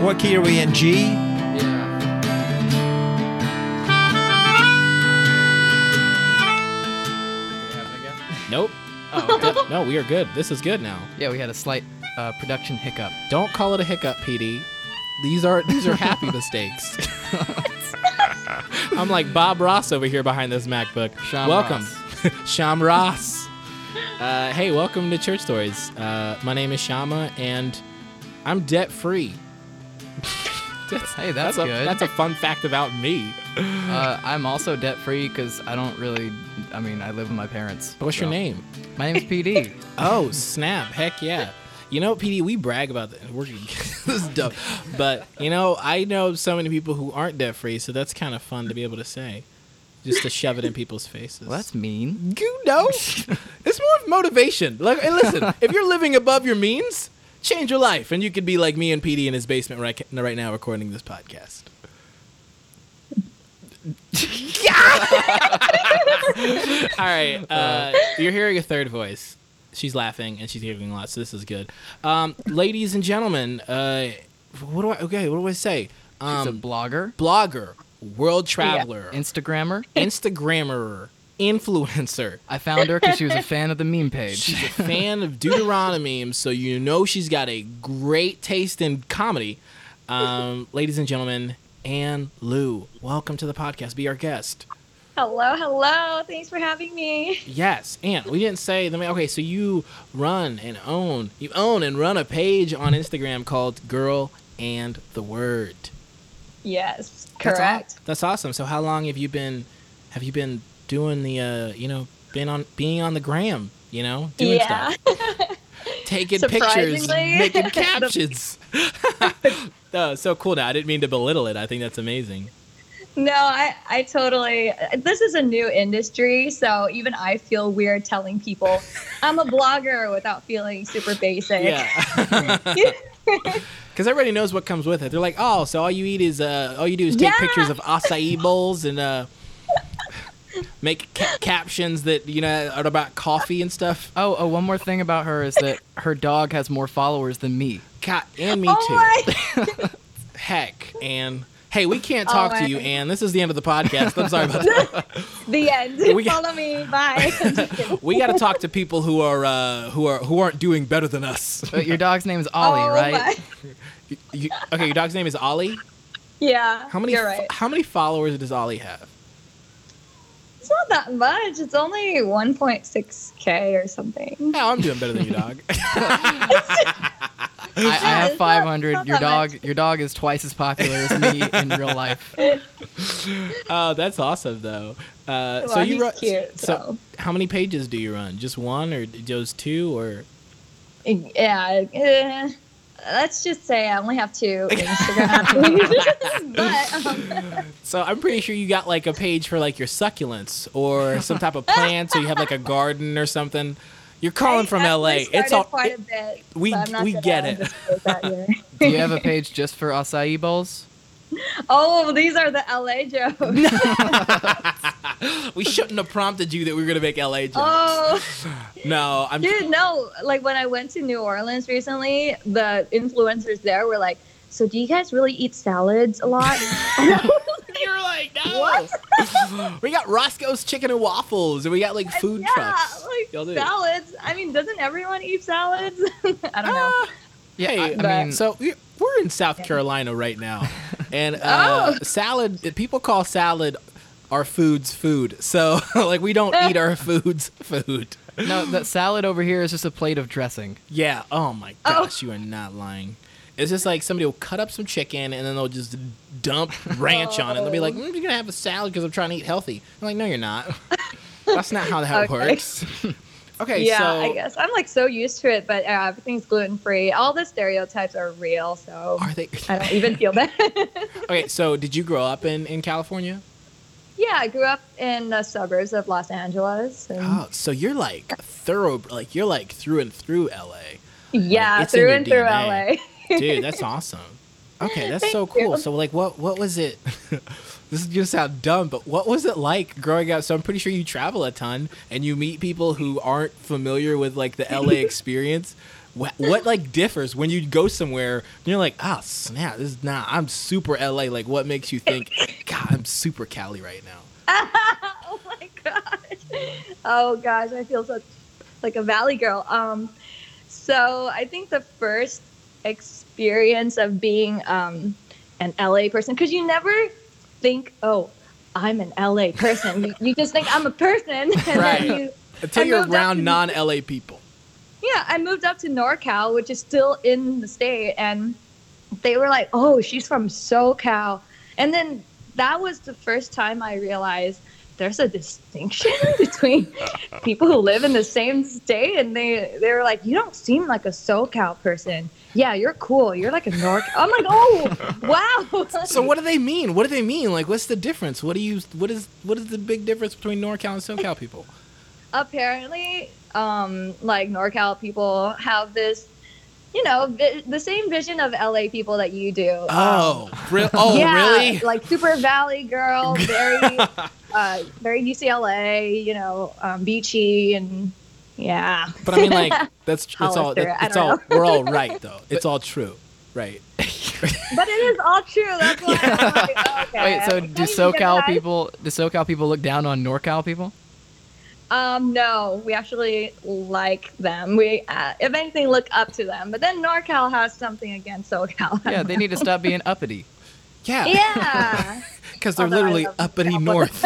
What key are we in? G? Yeah. Nope. Oh, Th- no, we are good. This is good now. yeah, we had a slight uh, production hiccup. Don't call it a hiccup, PD. These are these are happy mistakes. I'm like Bob Ross over here behind this MacBook. Sham welcome, Ross. Sham Ross. Uh, hey, welcome to Church Stories. Uh, my name is Shama, and I'm debt free. that's, Hey, that's a, good. That's a fun fact about me. Uh, I'm also debt free because I don't really. I mean, I live with my parents. What's your name? My name's PD. Oh, snap. Heck yeah. You know, PD, we brag about that. We're this is dumb. But, you know, I know so many people who aren't debt free, so that's kind of fun to be able to say. Just to shove it in people's faces. Well, that's mean. you know. it's more of motivation. Like, hey, listen, if you're living above your means, change your life, and you could be like me and PD in his basement right right now recording this podcast. All right, uh, you're hearing a third voice. She's laughing and she's giggling a lot, so this is good. Um, ladies and gentlemen, uh, what do I? Okay, what do I say? She's Um, a blogger, blogger, world traveler, Instagrammer. Instagrammer, influencer. I found her because she was a fan of the meme page. She's a fan of Deuteronomy, memes, so you know she's got a great taste in comedy. Um, ladies and gentlemen, Anne Lou, welcome to the podcast. Be our guest. Hello, hello. Thanks for having me. Yes, Anne. We didn't say. the me. Okay, so you run and own, you own and run a page on Instagram called Girl and the Word. Yes, That's aw- correct. That's awesome. So how long have you been? Have you been doing the? Uh, you know, been on being on the gram. You know, doing yeah. stuff. taking pictures, making captions. oh, so cool. Now I didn't mean to belittle it. I think that's amazing. no, I, I totally. This is a new industry, so even I feel weird telling people I'm a blogger without feeling super basic. Yeah. Because everybody knows what comes with it. They're like, oh, so all you eat is, uh, all you do is take Yeah. pictures of acai bowls and uh, make ca- captions that you know are about coffee and stuff. Oh, oh, one more thing about her is that her dog has more followers than me. God, and me oh too. my. Heck, and hey, we can't Oh talk my- to you, Anne. This is the end of the podcast. I'm sorry about that. The end. We got- Follow me. Bye. I'm just kidding. we got to talk to people who are uh, who are who aren't doing better than us. But your dog's name is Ollie, oh right? My. You- you- okay, your dog's name is Ollie. Yeah. How many? You're fo- right. how many followers does Ollie have? It's not that much. It's only 1.6k or something. No, I'm doing better than your dog. I, I have it's not- 500. not your that dog, much. your dog is twice as popular as me in real life. Oh, that's awesome though. Uh, so you he's run. cute, so. how many pages do you run? Just one or just two or? Yeah. eh, let's just say I only have two Instagram. but um, So I'm pretty sure you got like a page for like your succulents or some type of plants, or you have like a garden or something. You're calling from I LA. It's all. quite it- a bit. we- but I'm not we get it. disclose that here. Do you have a page just for acai bowls? oh, these are the LA jokes. we shouldn't have prompted you that we were gonna make LA jokes. Oh, no, I'm. dude, no. Like when I went to New Orleans recently, the influencers there were like, "So do you guys really eat salads a lot?" You're like, no. What? we got Roscoe's Chicken and Waffles, and we got like food yeah, trucks. Y'all like salads. I mean, doesn't everyone eat salads? I don't know. Ah. Ah, Yeah, hey, I, I mean, So we- we're in South Carolina right now, and uh, Oh. salad. People call salad our foods food. So like we don't eat our foods food. no, that salad over here is just a plate of dressing. Yeah. Oh my Oh. gosh, you are not lying. It's just like somebody will cut up some chicken and then they'll just dump ranch on it. They'll be like, Oh. mm, "You're gonna have a salad because I'm trying to eat healthy." I'm like, "No, you're not. That's not how that Okay. works." Okay, yeah, so I guess I'm like so used to it, but uh, everything's gluten free. All the stereotypes are real, so are they? I don't even feel bad. okay, so did you grow up in in California? yeah, I grew up in the suburbs of Los Angeles. And Oh, so you're like thorough, like you're like through and through LA. yeah, in through and through LA. Dude, that's awesome. Okay, that's Thank so cool. you. So like what what was it This is gonna sound dumb, but what was it like growing up? So I'm pretty sure you travel a ton and you meet people who aren't familiar with like the LA experience. what, what like differs when you go somewhere and you're like, ah, snap, this is not. I'm super LA. Like, what makes you think, God, I'm super Cali right now? oh my gosh. Oh gosh, I feel such like a valley girl. Um, so I think the first experience of being um, an LA person, because you never think, oh, I'm an LA person. you, you just think I'm a person, and Right. you. Until I you're around non LA people. Yeah, I moved up to NorCal, which is still in the state, and they were like, "Oh, she's from SoCal," and then that was the first time I realized there's a distinction between people who live in the same state, and they they were like, "You don't seem like a SoCal person. Yeah, you're cool. You're like a NorCal." I'm like, "Oh, wow." So what do they mean? What do they mean? Like, what's the difference? What do you? What is? What is the big difference between NorCal and SoCal people? apparently um like norcal people have this you know vi- the same vision of la people that you do Um, Oh, re- oh, yeah, really? like super valley girl very uh very ucla you know um beachy and yeah But I mean, like, that's it's Hollister, all. I It's all. know. We're all right though. It's all true, right? but it is all true that's why I'm like, okay. Wait, so do SoCal people do SoCal people look down on NorCal people? Um, no, we actually like them. We, uh, if anything, look up to them. But then NorCal has something against SoCal. Yeah, they need to stop being uppity. Yeah. yeah. because they're Although literally uppity north.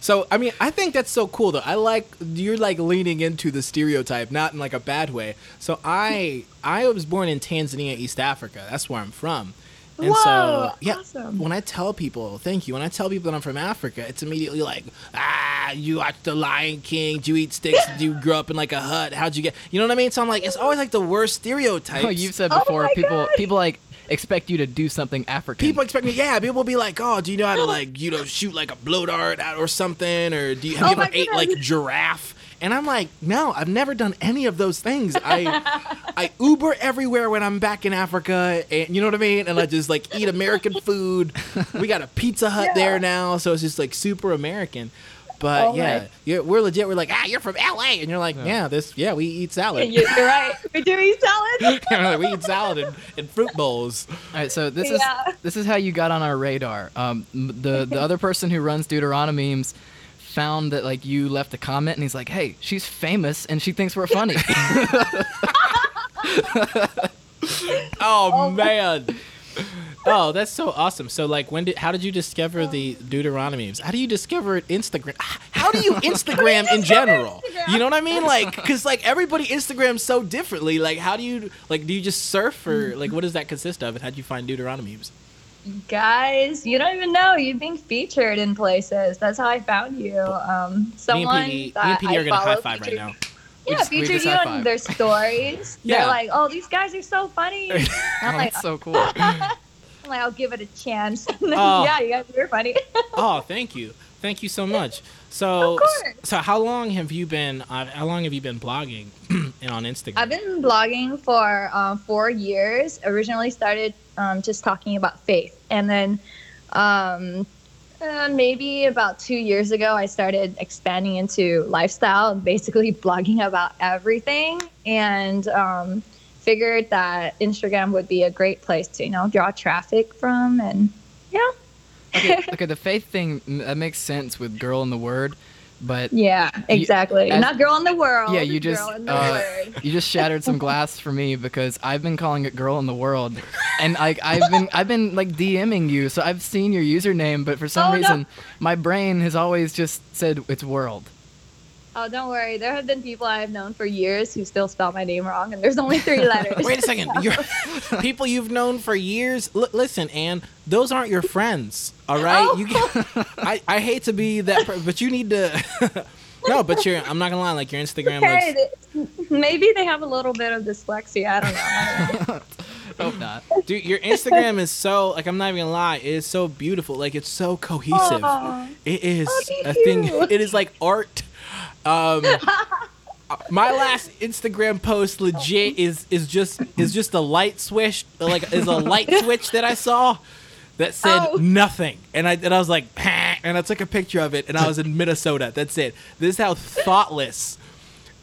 So I mean, I think that's so cool though. I like you're like leaning into the stereotype, not in like a bad way. So I I was born in Tanzania, East Africa. That's where I'm from. And so yeah, awesome. when I tell people, thank you. When I tell people that I'm from Africa, it's immediately like, ah, you watched The Lion King, did you eat sticks, did you grow up in like a hut, how'd you get, you know what I mean? So I'm like, it's always like the worst stereotypes. Oh, you've said Oh before my people God. people like expect you to do something African. People expect me, yeah. People will be like, "Oh, do you know how to like, you know, shoot like a blow dart out or something, or do you have Oh you ever my ate like giraffe?" And I'm like, "No, I've never done any of those things. I, I Uber everywhere when I'm back in Africa, and you know what I mean. And I just like eat American food. We got a Pizza Hut Yeah. there now, so it's just like super American." But Oh my- yeah, yeah, we're legit. We're like, ah, you're from LA, and you're like, yeah, this, yeah, we eat salad. You- You're right. We do eat salad. We're like, we eat salad and, and fruit bowls. All right, so this Yeah. is this is how you got on our radar. Um, the the other person who runs Deuteronomy memes found that like you left a comment and he's like, "Hey, she's famous and she thinks we're funny." Oh, man. Oh, that's so awesome. So like when did how did you discover the Deuteronomy? How do you discover Instagram? How do you Instagram in general? Instagram? You know what I mean? Like cuz like everybody Instagrams so differently. Like how do you like do you just surf or like what does that consist of and how do you find Deuteronomy? Guys, you don't even know you're being featured in places. That's how I found you. Um, someone me and PD, me that and PD I are gonna high follow five right now. Yeah, just- featured you high on their stories. Yeah. They're like, "Oh, these guys are so funny." I'm oh, like, that's so cool. Like, I'll give it a chance. Oh. yeah, you guys are funny. Oh, thank you. Thank you so much. So so how long have you been uh, how long have you been blogging and on Instagram? I've been blogging for um, four years. Originally started um, just talking about faith, and then um, uh, maybe about two years ago, I started expanding into lifestyle, basically blogging about everything, and um, figured that Instagram would be a great place to you know draw traffic from, and yeah, okay, okay, the faith thing that makes sense with girl in the word, but yeah, exactly. as- Not girl in the world. yeah, you just girl in the uh, you just shattered some glass for me because I've been calling it girl in the world, and I I've been I've been like DMing you, so I've seen your username, but for some Oh, no. reason my brain has always just said it's world. Oh, don't worry. There have been people I have known for years who still spell my name wrong, and there's only three letters. Wait a second. You're, people you've known for years. L- listen, Anne, those aren't your friends. All right. Oh. You. Get, I I hate to be that, per- but you need to. no, but you're. I'm not gonna lie. Like your Instagram Okay, looks. maybe they have a little bit of dyslexia. I don't know. I. Hope not. Dude, your Instagram is so like I'm not even gonna lie. It is so beautiful. Like it's so cohesive. Aw. It is Oh, thank a thing. It is like art. Um, my last Instagram post legit is is just is just a light switch like is a light switch that I saw that said Oh. nothing and I and I was like and I took a picture of it and I was in Minnesota. That's it. This is how thoughtless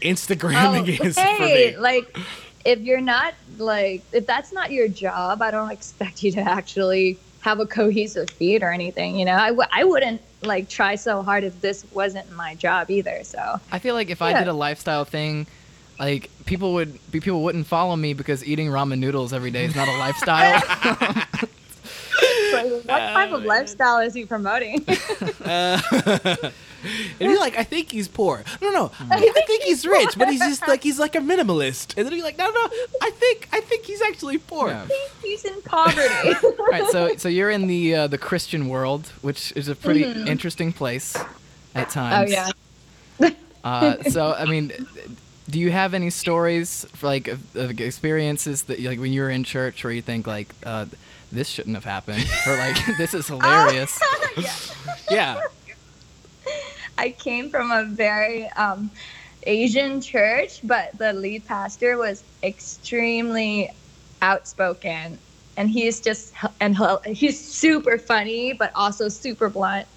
Instagramming Oh, is for me. like if you're not like if that's not your job, I don't expect you to actually have a cohesive feed or anything. You know, I w- I wouldn't like try so hard if this wasn't my job either. So I feel like if I did a lifestyle thing, like people would people wouldn't follow me because eating ramen noodles every day is not a lifestyle. Like, what type of lifestyle is he promoting? Uh, and be like, I think he's poor. No, no, I think he's rich, but he's just like he's like a minimalist. And then be like, no, no, I think I think he's actually poor. Yeah. He's in poverty. All right, so so you're in the uh, the Christian world, which is a pretty interesting place at Mm-hmm. oh times. yeah. Uh, so I mean, do you have any stories for, like of, of experiences that like when you were in church where you think like uh, this shouldn't have happened or like this is hilarious? Yeah. I came from a very um, Asian church, but the lead pastor was extremely outspoken, and he's just and he's super funny, but also super blunt.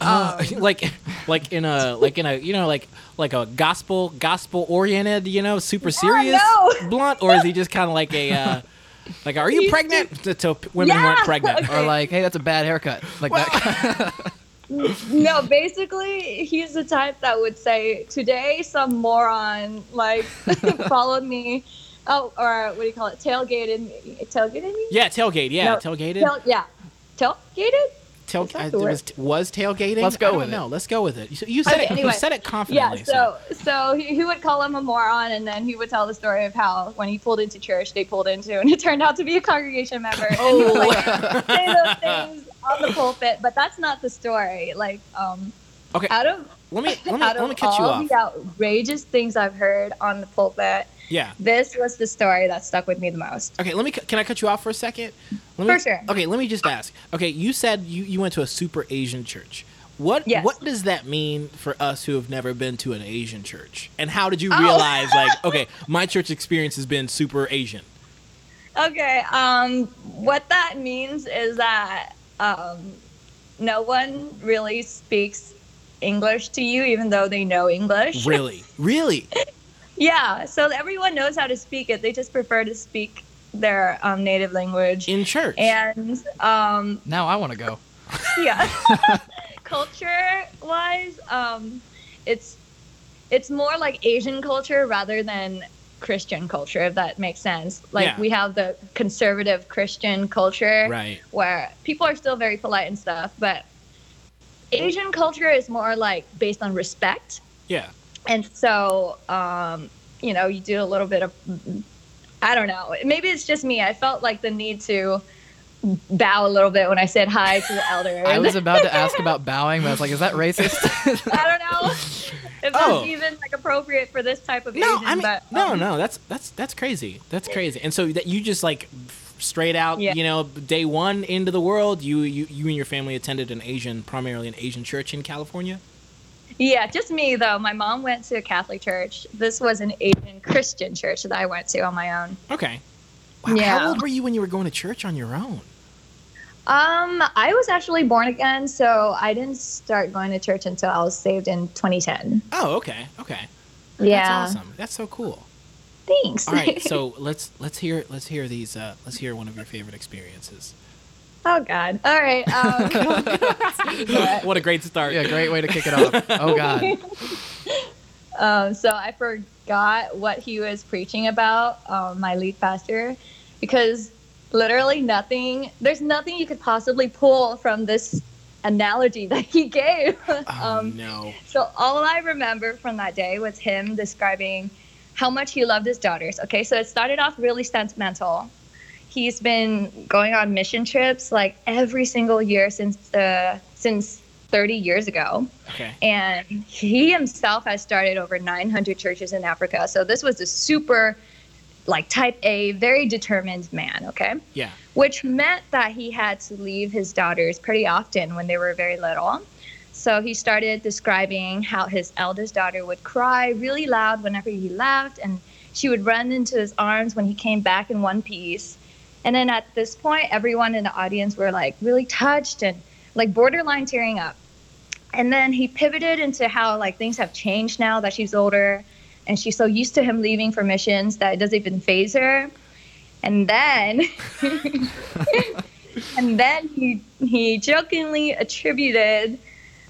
Uh, like like in a like in a you know like like a gospel gospel oriented you know super serious no. blunt or is he just kind of like a uh, like are you He's pregnant to, to women who Yeah, aren't pregnant or like, hey, that's a bad haircut, like that. No, basically, he's the type that would say, "Today, some moron like followed me." Oh, or what do you call it? Tailgated me. Tailgated me? yeah tailgate yeah No, tailgated Tail, yeah. Tailgated? Tail, Is uh, the it word? was, was tailgating Let's go I don't with it. know. let's go with it you, you said Okay, it anyway. you said it confidently. Yeah, confidently so so he, he would call him a moron, and then he would tell the story of how when he pulled into church, they pulled into, and it turned out to be a congregation member. And he would, like, say those things on the pulpit, but that's not the story. Like, um, okay out of let me let me out let of me cut you all off the outrageous things I've heard on the pulpit, yeah this was the story that stuck with me the most. Okay, let me. Can I cut you off for a second? Let me, For sure. Okay, let me just ask. Okay, you said you, you went to a super Asian church. What Yes. what does that mean for us who have never been to an Asian church? And how did you Oh. realize like okay, my church experience has been super Asian? Okay, um, what that means is that um, no one really speaks English to you, even though they know English. Really? really? Yeah, so everyone knows how to speak it. They just prefer to speak their um, native language. In church? And um, now I want to go. yeah, culture wise, um, it's it's more like Asian culture rather than Christian culture, if that makes sense. Like Yeah. we have the conservative Christian culture, right. where people are still very polite and stuff, but Asian culture is more like based on respect. Yeah. And so, um, you know, you do a little bit of, I don't know, maybe it's just me. I felt like the need to bow a little bit when I said hi to the elder. I was about to ask about bowing, but I was like, is that racist? I don't know if that's Oh. even like appropriate for this type of No, Asian, I mean but no, um, no. That's that's that's crazy. That's crazy. And so that you just like straight out, Yeah. you know, day one into the world, you you you and your family attended an Asian, primarily an Asian church in California. Yeah, just me though. My mom went to a Catholic church. This was an Asian Christian church that I went to on my own. Okay. Wow, Yeah. How old were you when you were going to church on your own? Um, I was actually born again, so I didn't start going to church until I was saved in 2010. Oh, okay, okay. Yeah. That's awesome. That's so cool. Thanks. All right, so let's let's hear let's hear these uh let's hear one of your favorite experiences. Oh God. All right. Um, what a great start. yeah, great way to kick it off. Oh God. um, so I forgot what he was preaching about, um, my lead pastor, because literally nothing. There's nothing you could possibly pull from this analogy that he gave. Oh um, no. So all I remember from that day was him describing how much he loved his daughters. Okay, so it started off really sentimental. He's been going on mission trips like every single year since the since 30 years ago. Okay. And he himself has started over 900 churches in Africa. So this was a super like type A, very determined man, okay? Yeah. which meant that he had to leave his daughters pretty often when they were very little. So he started describing how his eldest daughter would cry really loud whenever he left, and she would run into his arms when he came back in one piece. And then at this point, everyone in the audience were like really touched and like borderline tearing up. And then he pivoted into how like things have changed now that she's older. and she's so used to him leaving for missions that it doesn't even phase her. And then, and then he he jokingly attributed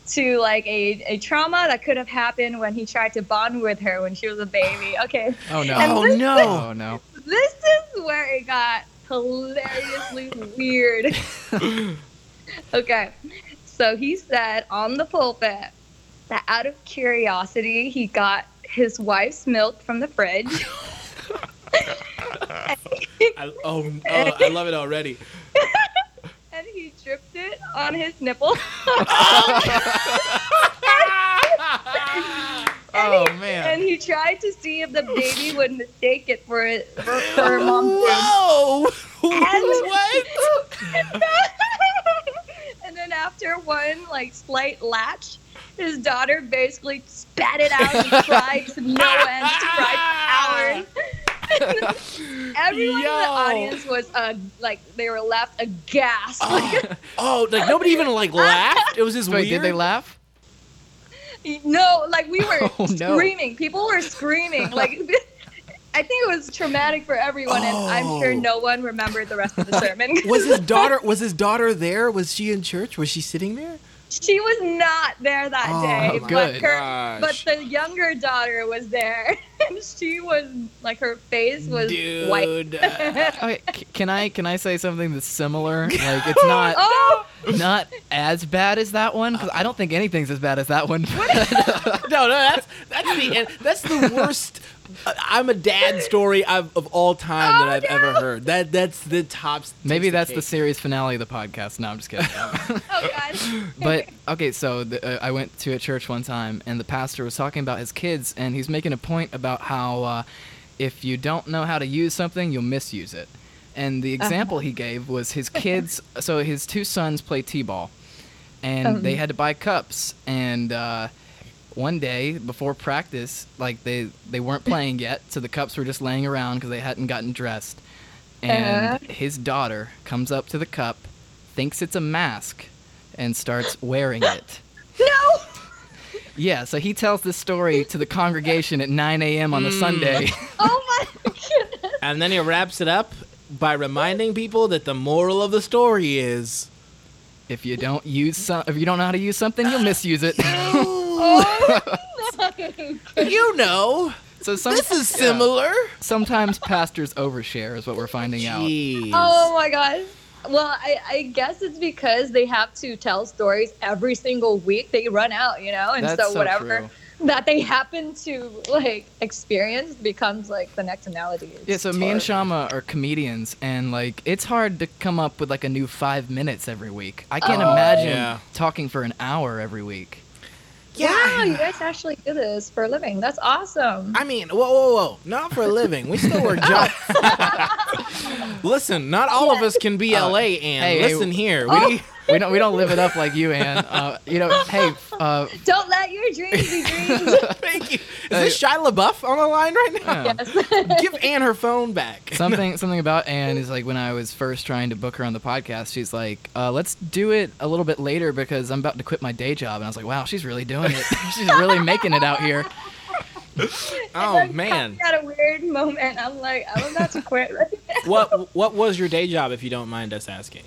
to like a, a trauma that could have happened when he tried to bond with her when she was a baby. Okay, Oh no. And Oh this- no! Oh no. this is where it got hilariously weird. okay, so he said on the pulpit that out of curiosity, he got his wife's milk from the fridge. I, oh, oh, I love it already. and he dripped it on his nipple. Oh and man. And he tried to see if the baby would mistake it for it for, for her mom's. Whoa! And- what? and then after one like slight latch, his daughter basically spat it out and cried to no end, cried for hours. Everyone in the audience was uh, like they were left aghast. Oh, oh, like nobody even like laughed. It was just Wait, weird. did they laugh? No, like we were Oh, no. screaming. People were screaming. Like I think it was traumatic for everyone, and I'm sure Oh. no one remembered the rest of the sermon. Was his daughter? Was his daughter there? Was she in church? Was she sitting there? she was not there that Oh, day, my but her but the younger daughter was there, and she was like her face was white. Dude. Okay, can I can I say something that's similar? Like it's not Oh, not as bad as that one because I don't think anything's as bad as that one. no, no, that's that's the that's the worst. uh, I'm a dad story I've, of all time that Oh, I've ever heard. That that's the top. Maybe that's the cake. series finale of the podcast. No, I'm just kidding. oh god. but okay, so the, uh, I went to a church one time, and the pastor was talking about his kids, and he's making a point about how uh, if you don't know how to use something, you'll misuse it. And the example he gave was his kids. so his two sons play t-ball, and Um. they had to buy cups. And uh, one day before practice, like they they weren't playing yet, so the cups were just laying around because they hadn't gotten dressed. And Uh. his daughter comes up to the cup, thinks it's a mask, and starts wearing it. No. Yeah, so he tells this story to the congregation at 9 a.m. on the Mm. Sunday. Oh my goodness. And then he wraps it up by reminding people that the moral of the story is. if you don't use some, if you don't know how to use something, you'll misuse it. Oh you know, so some, this is yeah. similar. Sometimes pastors overshare, is what we're finding out. Oh my god. Well, I, I guess it's because they have to tell stories every single week. They run out, you know, and That's so so whatever true. That they happen to like experience becomes like the next analogy. It's Yeah, so me and. Shama are comedians, and like it's hard to come up with like a new five minutes every week. I can't Oh. imagine Yeah. talking for an hour every week. Wow, you guys actually do this for a living. That's awesome. I mean, whoa, whoa, whoa! Not for a living. We still work jobs. Listen, not all of us can be Uh, LA. And hey, hey, listen here, Oh. we We don't we don't live it up like you, Anne. Uh, you know, hey, uh, Don't let your dreams be dreams. thank you. Is this Shia LaBeouf on the line right now? yeah. yes. Give Anne her phone back. something something about Anne is like when I was first trying to book her on the podcast, she's like, uh, "Let's do it a little bit later because I'm about to quit my day job." And I was like, "Wow, she's really doing it. she's really making it out here." Oh Like, man, At a weird moment, I'm like, I'm about to quit. Right now. what what was your day job, if you don't mind us asking?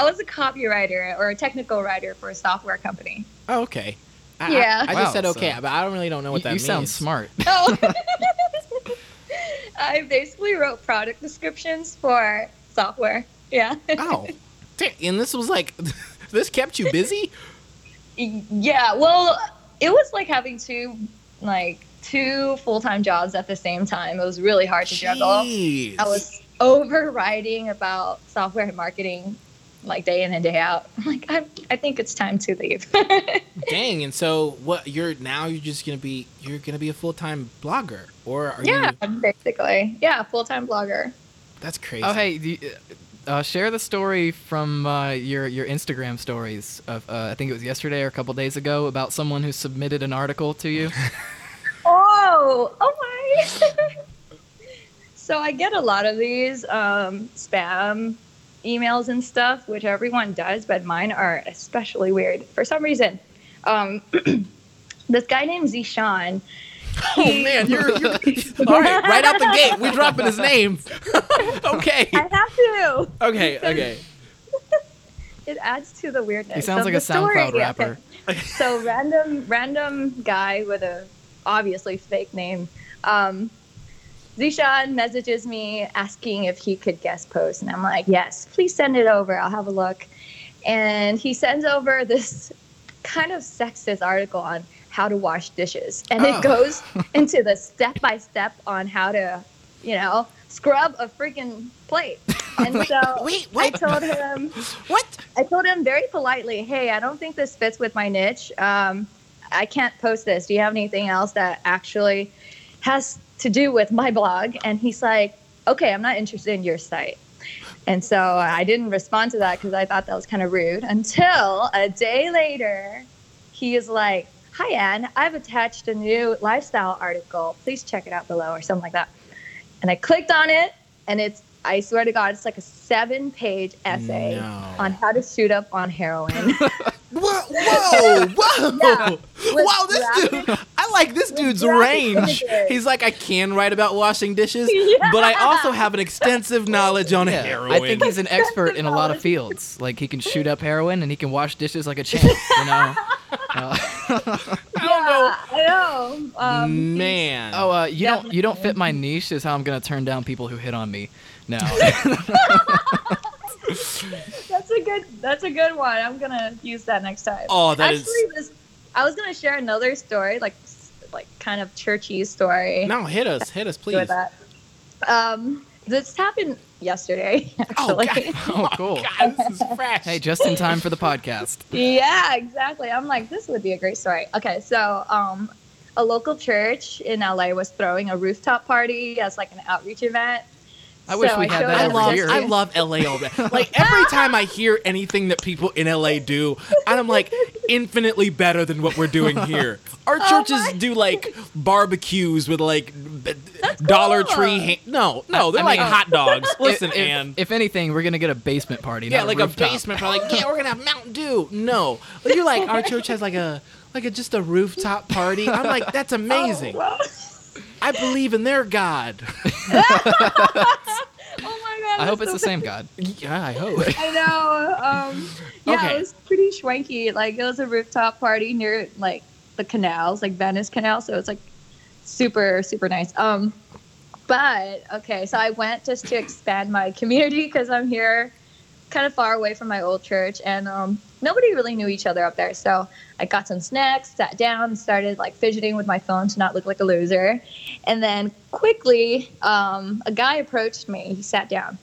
I was a copywriter or a technical writer for a software company. Oh, okay. I, I- Yeah. I, Wow, just said okay, so- but I don't really don't know what you that you means. sound smart. Oh. I basically wrote product descriptions for software. Yeah. Oh, and this was like, this kept you busy. yeah. Well, it was like having two, like two full time jobs at the same time. It was really hard to juggle. Jeez. I was overriding about software marketing, like day in and day out. I'm like, I, I think it's time to leave. Dang, and so what? You're now you're just gonna be you're gonna be a full time blogger, or are yeah, you? basically. Yeah, full time blogger. That's crazy. Oh, hey, do you, uh, share the story from uh, your your Instagram stories of uh, I think it was yesterday or a couple days ago about someone who submitted an article to you. Oh, oh my. so I get a lot of these um, spam emails and stuff, which everyone does, but mine are especially weird for some reason. Um, this guy named Zishan, Oh man, you're, you're all right. Right out the gate, we're dropping his name. okay. I have to. Okay. Okay. It adds to the weirdness. He sounds of like the a SoundCloud story. Okay. rapper. so random random guy with a obviously fake name. Um, Zishan messages me asking if he could guest post, and I'm like, yes, please send it over. I'll have a look. And he sends over this kind of sexist article on how to wash dishes, and Oh. it goes into the step by step on how to, you know, scrub a freaking plate. And so wait, I told him. What? I told him very politely, "Hey, I don't think this fits with my niche. Um, I can't post this. Do you have anything else that actually has to do with my blog?" And he's like, "Okay, I'm not interested in your site." And so I didn't respond to that because I thought that was kind of rude. Until a day later, he is like, "Hi, Anne. I've attached a new lifestyle article. Please check it out below," or something like that. And I clicked on it, and it's I swear to God, it's like a seven-page essay No. on how to shoot up on heroin. Whoa! Whoa! Whoa! Yeah, with wow! This dude, I like this dude's range. images. He's like, I can write about washing dishes, Yeah. but I also have an extensive knowledge on Yeah, heroin. I think he's an expert in a lot of fields. Like he can shoot up heroin and he can wash dishes like a champ. You know. Uh, yeah, I know. Um, man. oh, uh, you don't you don't fit my niche. Is how I'm gonna turn down people who hit on me. No. That's a good. That's a good one. I'm gonna use that next time. Oh, that is- actually this. I was gonna share another story, like like kind of churchy story. No, hit us, hit us, please. With that. Um, this happened yesterday. Oh, Actually. God. Oh, cool. God, this is fresh. hey, just in time for the podcast. Yeah, exactly. I'm like, this would be a great story. Okay, so um, a local church in LA was throwing a rooftop party as like an outreach event. I wish So we had showed that I every love, year. I love LA already. Like every time I hear anything that people in LA do, I'm like infinitely better than what we're doing here. Our Oh churches my- do like barbecues with like b- Dollar cool. Tree. Ha- no, no, they're I like mean- hot dogs. Listen, if, if- Ann. if anything, we're gonna get a basement party. Yeah, not like rooftop. a basement. Probably like, yeah, we're gonna have Mountain Dew. No, But you're like our church has like a like a just a rooftop party. I'm like, that's amazing. Oh, well. I believe in their God. oh my god! I hope that's it's the same God. yeah, I hope. I know. Um, yeah, Okay. it was pretty swanky. Like it was a rooftop party near like the canals, like Venice Canal. So it's like super super nice. Um, but okay, so I went just to expand my community because I'm here, kind of far away from my old church, and um, nobody really knew each other up there. So I got some snacks, sat down, started like fidgeting with my phone to not look like a loser, and then quickly, um, a guy approached me. He sat down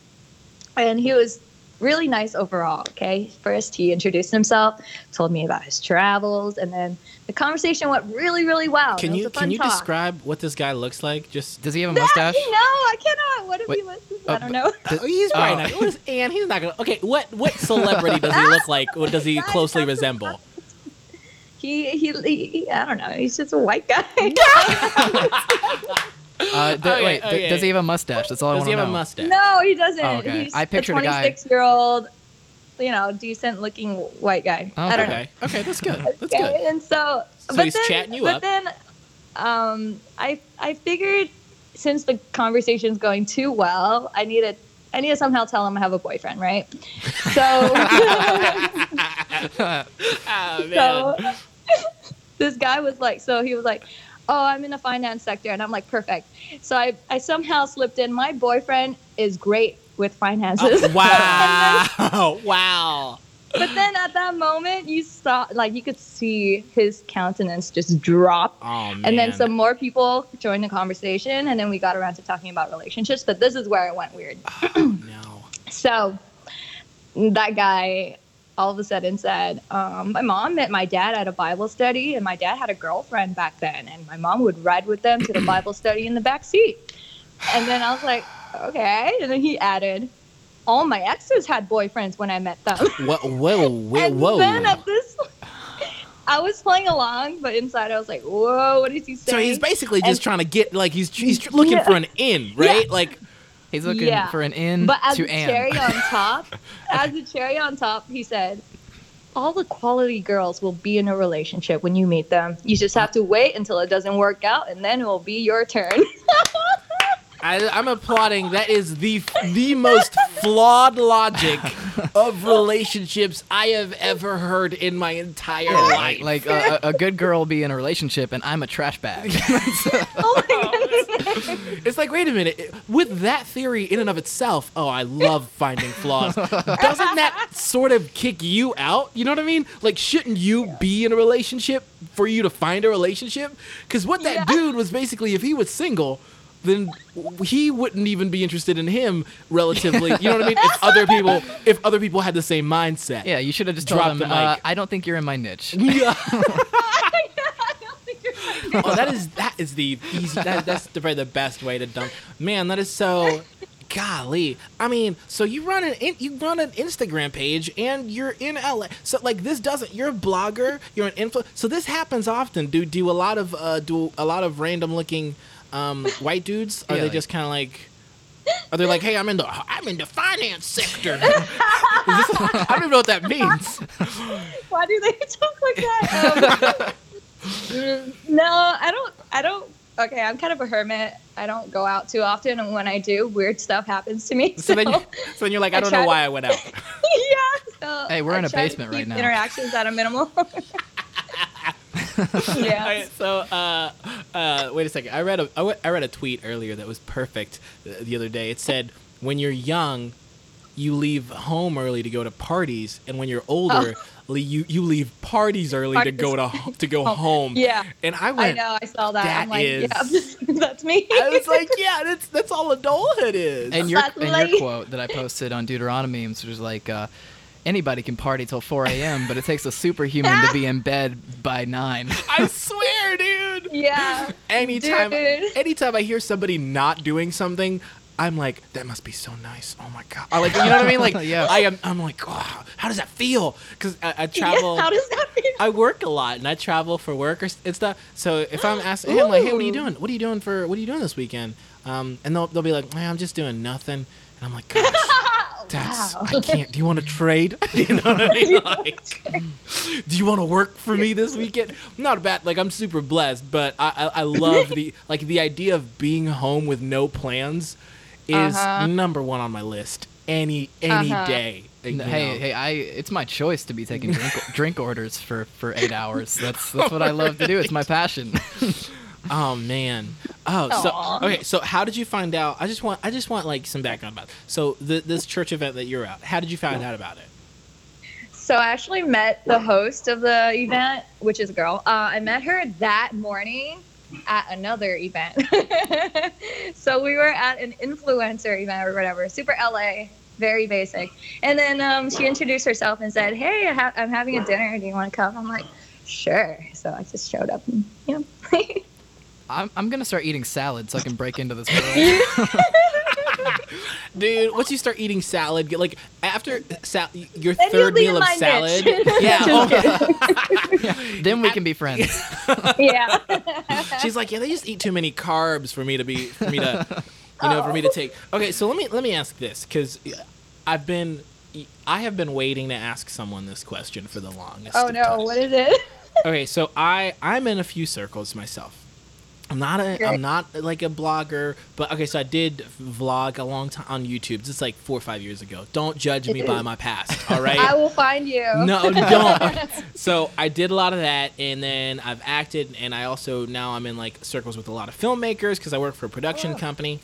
and he was really nice overall okay first he introduced himself told me about his travels and then the conversation went really really well Can you can you talk. describe what this guy looks like? Just Does he have a That- mustache? no i cannot what if Wait, he was i uh, don't know Oh, he's probably Oh. not. What is, and he's not gonna. Okay, what what celebrity does he look like? What does he closely resemble? He, he he i don't know he's just a white guy Uh, d- Okay, wait, d- okay. does he have a mustache? That's all I want to know. Does he have know. a mustache? no he doesn't Oh, okay. he's I pictured a a guy- 26 year old you know decent looking white guy Oh, i don't know Okay, okay, that's good. That's okay, good. and so, So but he's then, chatting you but up. then, um, I I figured since the conversation's going too well, I needed I need to somehow tell him I have a boyfriend, right? So, man. so this guy was like, so he was like, oh, I'm in the finance sector, and I'm like, perfect. So I I somehow slipped in. My boyfriend is great with finances. Oh, wow! wow! but then at that moment, you saw like you could see his countenance just drop. Oh man! And then some more people joined the conversation, and then we got around to talking about relationships. But this is where it went weird. Oh, no. So that guy all of a sudden said, um, My mom met my dad at a Bible study, and my dad had a girlfriend back then, and my mom would ride with them to the Bible study in the back seat. And then I was like, Okay. And then he added, All my exes had boyfriends when I met them. Whoa! Whoa! Whoa! and whoa. then at this, I was playing along, but inside I was like, Whoa, what is he saying? so he's basically just And- trying to get like he's he's looking Yeah. for an in, right? Like He's looking Yeah. for an in But as to a cherry on top, as a cherry on top, he said, all the quality girls will be in a relationship when you meet them. You just have to wait until it doesn't work out, and then it will be your turn. I, I'm applauding. That is the the most flawed logic of relationships I have ever heard in my entire life. Like a, a a good girl will be in a relationship, and I'm a trash bag. oh. It's like, wait a minute. With that theory in and of itself, oh, I love finding flaws. Doesn't that sort of kick you out? You know what I mean? Like, shouldn't you be in a relationship for you to find a relationship? Because what that Yeah. dude was basically, if he was single, then he wouldn't even be interested in him relatively. You know what I mean? If other people, if other people had the same mindset. yeah, you should have just told Drop him. the mic. Uh, I don't think you're in my niche. Yeah. I don't think you're oh, that is that is the easy. That, that's the, probably the best way to dump. Man, that is so. Golly, I mean, so you run an in, you run an Instagram page and you're in LA. So like this doesn't. You're a blogger. You're an influ. So this happens often. Do do a lot of uh, do a lot of random looking um, white dudes? Are Yeah, they like- just kind of like? Are they like, hey, I'm in the I'm in the finance sector? This- I don't even know what that means. Why do they talk like that? Um, no, I don't. I don't. Okay, I'm kind of a hermit. I don't go out too often, and when I do, weird stuff happens to me. So then, you, so then you're like, I I don't try know to- why I went out. yeah. So Hey, we're I in a try to basement right now. Interactions at a minimal. yeah. Alright, so uh, uh, wait a second. I read a I read a tweet earlier that was perfect uh, the other day. It said when you're young, you leave home early to go to parties, and when you're older, le- you you leave parties early to go to ho- to go home. Yeah. And I I went. know. I saw that. that I'm like, is- yeah, that's me. I was like, yeah, that's that's all adulthood is. And your That's and late. your quote that I posted on Deuteronomy memes was like, uh, anybody can party till 4 a.m., but it takes a superhuman to be in bed by nine. I swear, dude. yeah. Anytime, Dude. anytime I hear somebody not doing something, I'm like, that must be so nice. Oh my god! I like, you know what I mean? Like, Yeah. I am. I'm like, oh, how does that feel? Because I, I travel. Yeah, how does that feel? I work a lot and I travel for work or and stuff. So if I'm asking him like, "Hey, what are you doing? What are you doing for? What are you doing this weekend?" Um, and they'll they'll be like, "Man, I'm just doing nothing." And I'm like, "Gosh, that's Wow. I can't. Do you want to trade? you know what I mean? Like, do you want to work for me this weekend? Not bad. Like I'm super blessed, but I I, I love the like the idea of being home with no plans is Uh-huh. number one on my list any any Uh-huh. day. you know? Hey, hey, I it's my choice to be taking drink, drink orders for, for eight hours. That's that's what I love to do. It's my passion. Oh man. Oh, so okay. So how did you find out? I just want I just want like some background about. It. So the, this church event that you're at. How did you find out about it? So I actually met the host of the event, which is a girl. Uh, I met her that morning at another event. so we were at an influencer event or whatever, super LA, very basic. And then um, she introduced herself and said, "Hey, I ha- I'm having a dinner. Do you want to come?" I'm like, "Sure." So I just showed up. And, you know. I'm I'm gonna start eating salad so I can break into this world. Dude, once you start eating salad, get like after sal- your Then third you'll be in meal of salad. niche. Yeah. Just oh, then we can be friends. yeah. she's like, yeah, they just eat too many carbs for me to be for me to, you know, for me to take. Okay, so let me let me ask this because I've been I have been waiting to ask someone this question for the longest. Oh no, time. what is it? okay so i i'm in a few circles myself i'm not a i'm not like a blogger but okay so i did vlog a long time on youtube it's like four or five years ago don't judge me by my past all right I will find you. no don't so i did a lot of that and then i've acted and i also now i'm in like circles with a lot of filmmakers because i work for a production Oh. company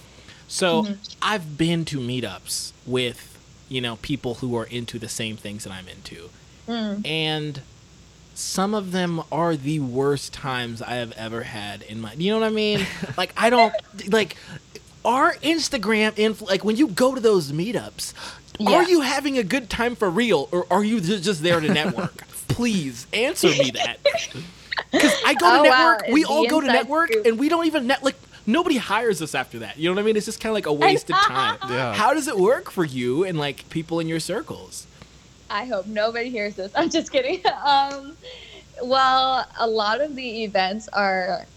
so Mm-hmm. i've been to meetups with you know people who are into the same things that i'm into Mm. and some of them are the worst times I have ever had in my. You know what I mean? like I don't like our Instagram influ- like when you go to those meetups. Are you having a good time for real, or are you ju- just there to network? Please answer me that. Because I go to Oh, wow. network, we The all go to network, scoop. and we don't even net like nobody hires us after that. You know what I mean? It's just kind of like a waste of time. Yeah. How does it work for you and like people in your circles? I hope nobody hears this. I'm just kidding. Um, well, a lot of the events are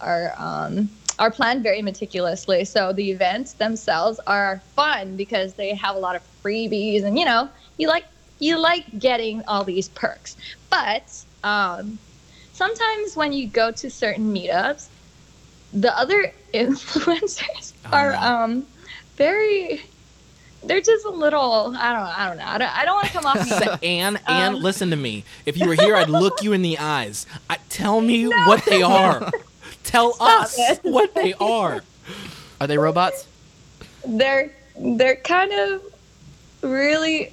are um, are planned very meticulously. So the events themselves are fun because they have a lot of freebies, and you know, you like you like getting all these perks. But um, sometimes when you go to certain meetups, the other influencers Oh, are no. um, very. They're just a little. I don't. I don't know. I don't, I don't want to come off. Sa- Anne, Anne, Um, listen to me. If you were here, I'd look you in the eyes. I, tell me what they are. Tell Stop us it. what they are. Are they robots? they're they're kind of really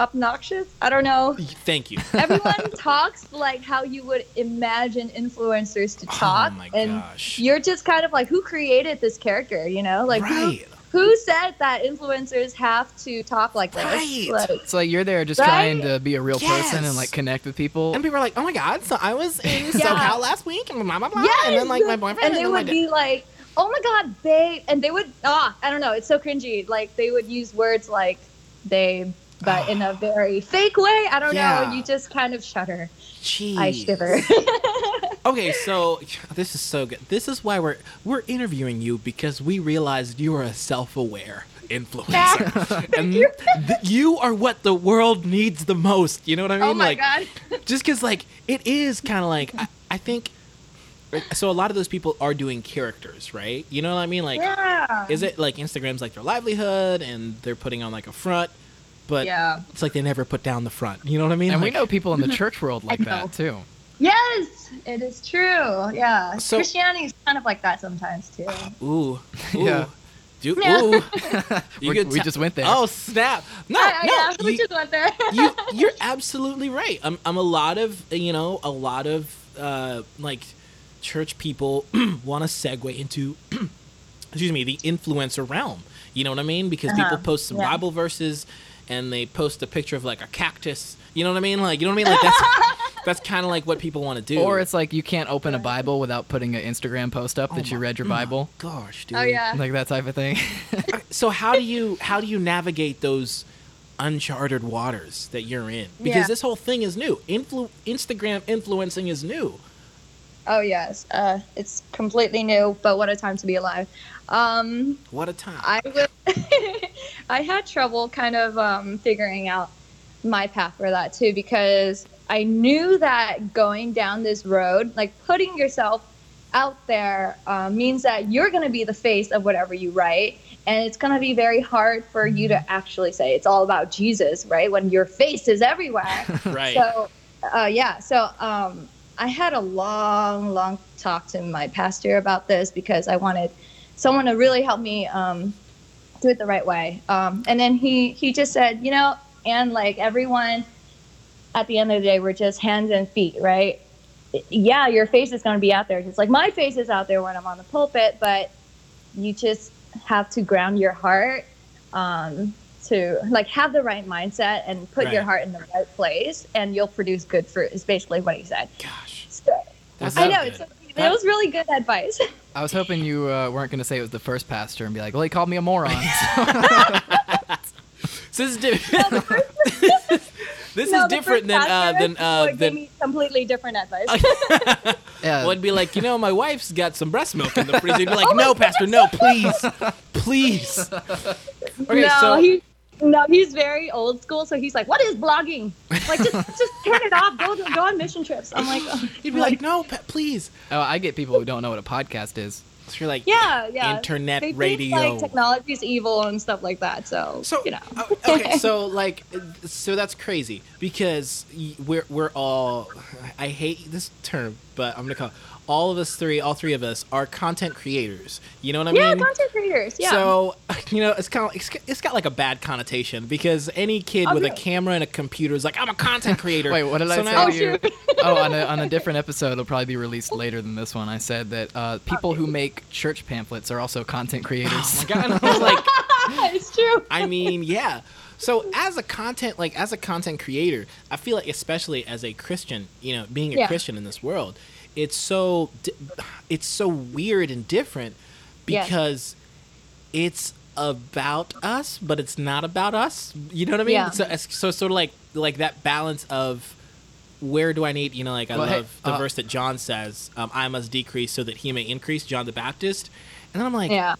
obnoxious. I don't know. Thank you. Everyone talks like how you would imagine influencers to talk, oh my and gosh. you're just kind of like, who created this character? You know, like who, right. Who said that influencers have to talk like this? Right. Like, It's like you're there just Right? trying to be a real person and like connect with people. And people are like, "Oh my god!" So I was in Yeah. SoCal last week, and blah blah blah. yes, and then like my boyfriend, and they then my would dad- be like, "Oh my god, babe," and they would ah, I don't know, it's so cringy. Like they would use words like "babe," but in a very fake way. I don't Yeah. know. You just kind of shudder. Jeez. I shiver. Okay, so this is so good. This is why we're we're interviewing you because we realized you are a self-aware influencer, and you. th- you are what the world needs the most. You know what I oh mean? oh my like, god. just because like it is kind of like I, I think. So a lot of those people are doing characters, right? You know what I mean? Like, yeah. is it like Instagram's like their livelihood and they're putting on like a front, but Yeah. it's like they never put down the front. You know what I mean? and we know people in the church world like that too. Yes, it is true. Yeah. So- Christianity is kind of like that sometimes too. Ooh, ooh, Yeah. do, Yeah. ooh. You We- we te- just went there. Oh snap! No, I- I- no, yeah, we you, just went there. you you're absolutely right. I'm I'm a lot of you know a lot of uh like church people want to segue into excuse me the influencer realm. You know what I mean? Because people Uh-huh, post some yeah. Bible verses and they post a picture of like a cactus. You know what I mean? Like you know what I mean? Like that's that's kind of like what people want to do. Or it's like you can't open a Bible without putting an Instagram post up Oh that you my- read your oh Bible. Gosh, dude. oh yeah. Like that type of thing. so how do you how do you navigate those uncharted waters that you're in because Yeah. this whole thing is new Influ- instagram influencing is new Oh yes. Uh, it's completely new, but what a time to be alive. Um, what a time I would. I had trouble kind of um, figuring out my path for that too because I knew that going down this road, like putting yourself out there, uh, means that you're going to be the face of whatever you write, and it's going to be very hard for you to actually say it's all about Jesus, right? When your face is everywhere. right So, uh, yeah. So, um, I had a long, long talk to my pastor about this because I wanted someone to really help me um, do it the right way. Um, and then he he just said, you know, and like everyone, at the end of the day, we're just hands and feet, right? Yeah, your face is going to be out there, just like my face is out there when I'm on the pulpit, but you just have to ground your heart um, to like have the right mindset and put your heart in the right place, and you'll produce good fruit. Is basically what he said. gosh So, I know it's, it was really good advice. I was hoping you uh, weren't going to say it was the first pastor and be like, well, he called me a moron. so this is different this No, is different than uh than uh gave than me completely different advice. yeah. well, it'd be like, you know, my wife's got some breast milk in the freezer. You'd be like, no, Pastor, no, please, please. Okay, no, so he no, he's very old school. So he's like, "What is blogging? Like, just just turn it off. Go go on mission trips." I'm like, oh, you'd be like, no, pa- please. oh, I get people who don't know what a podcast is. You're like, "Yeah, yeah." internet they radio. Think, like technology's evil and stuff like that. So, So you know, uh, okay, so like, so that's crazy because we're we're all. I hate this term, but I'm gonna call all of us three, all three of us are content creators. You know what I yeah, mean? Yeah, content creators. Yeah. So you know, it's kind of it's, it's got like a bad connotation because any kid Oh, with a camera and a computer is like, I'm a content creator. Wait, what did So I say now- Oh, to you? oh, on a, on a different episode, it'll probably be released later than this one. I said that uh, people who make church pamphlets are also content creators. Oh my god! And I was like, it's true. I mean, yeah. So as a content like as a content creator, I feel like especially as a Christian, you know, being a Yeah. Christian in this world, it's so it's so weird and different Yes. because it's about us, but it's not about us. You know what I mean? Yeah. So it's- so sort of like like that balance of where do I need, you know, like I Well, hey, love the uh, verse that John says, um, I must decrease so that he may increase, John the Baptist. And then I'm like, Yeah.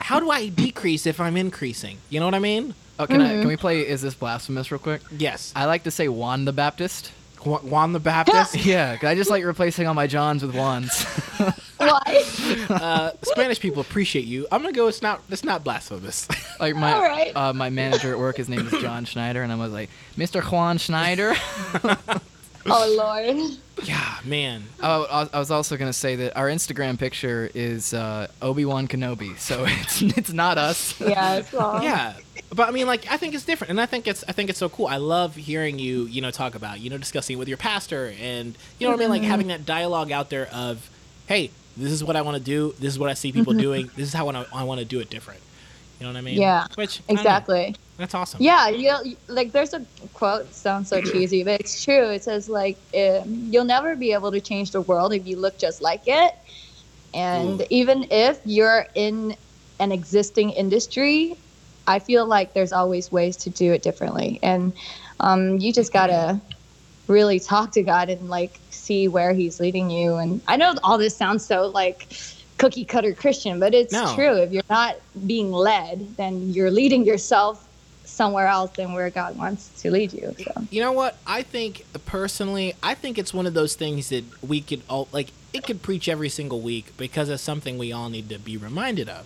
How do I decrease if I'm increasing? You know what I mean? Oh, can I? Mhm. Can we play? Is this blasphemous? Real quick. Yes. I like to say Juan the Baptist. Ju- Juan the Baptist. Yeah, 'cause I just like replacing all my Johns with Juans. Why? uh, Spanish people appreciate you. I'm gonna go. It's not. It's not blasphemous. like my All right. uh, my manager at work, his name is John Schneider, and I was like, Mr. Juan Schneider. Oh Lord. yeah, man. Oh, I was also gonna say that our Instagram picture is uh, Obi Wan Kenobi, so it's it's not us. Yeah. It's wrong. Yeah, but I mean, like, I think it's different, and I think it's, I think it's so cool. I love hearing you, you know, talk about, you know, discussing it with your pastor, and you know what I mean, like having that dialogue out there of, hey, this is what I want to do. This is what I see people doing. This is how I wanna- I do it different. You know what I mean? Yeah, Which. Exactly. That's awesome. Yeah, you like there's a quote sounds so cheesy, but it's true. It says like um, you'll never be able to change the world if you look just like it. And Ooh. even if you're in an existing industry, I feel like there's always ways to do it differently. And um, you just gotta really talk to God and like see where He's leading you. And I know all this sounds so like cookie cutter Christian, but it's No. true. If you're not being led, then you're leading yourself somewhere else than where God wants to lead you. So You know what? I think personally, I think it's one of those things that we could all like. It could preach every single week because it's something we all need to be reminded of.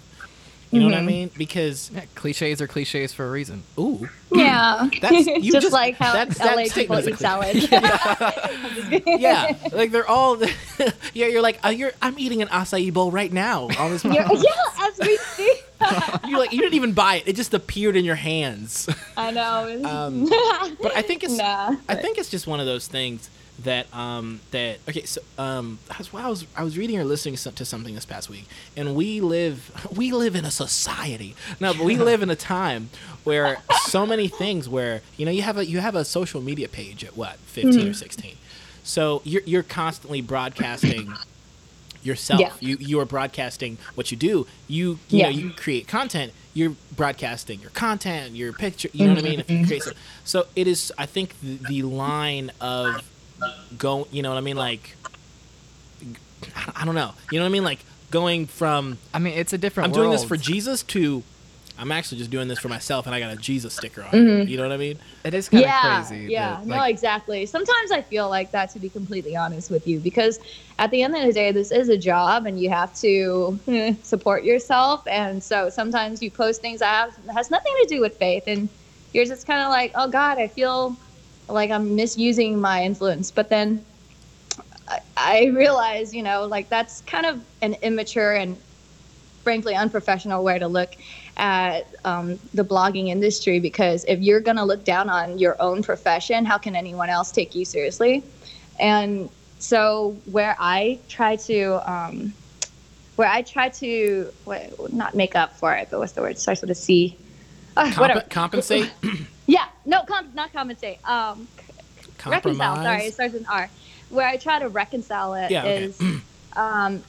You know what I Mhm. mean? Because Yeah, cliches are cliches for a reason. ooh, yeah, That's- you just, just- like how that's- that LA people statement eat a salad. yeah, like they're all. yeah, you're like, uh, you're. I'm eating an acai bowl right now on this. yeah, yeah, as we see. You're like, you didn't even buy it; it just appeared in your hands. I know. Um, but I think it's. nah. I think it's just one of those things that um that okay so um I was, I was I was reading or listening to something this past week and we live we live in a society no but we live in a time where so many things where you know you have a you have a social media page at what 15 or 16 so you're you're constantly broadcasting yourself. Yeah. you you are broadcasting what you do. You you Yeah. know you create content you're broadcasting your content your picture you know what i mean? If you mm-hmm. create some, so it is i think the, the line of go you know what i mean? Like i don't know. You know what i mean? Like going from I mean, it's a different. i'm doing this for jesus to i'm actually just doing this for myself and i got a jesus sticker on Mhm. it you know what i mean It is kind of yeah, crazy. Yeah, that, no, exactly. Sometimes I feel like that, to be completely honest with you, because at the end of the day, this is a job and you have to eh, support yourself. And so sometimes you post things that have, has nothing to do with faith. And you're just kind of like, oh, God, I feel like I'm misusing my influence. But then I, I realize, you know, like that's kind of an immature and frankly unprofessional way to look at um, the blogging industry because if you're going to look down on your own profession, how can anyone else take you seriously? And so, where I try to, um, where I try to, what, not make up for it, but what's the word? It starts with a C. Uh, Comp- whatever. compensate Yeah, no, com- not compensate. Um, reconcile. Sorry, it starts with an R. Where I try to reconcile it is, Yeah, okay. um,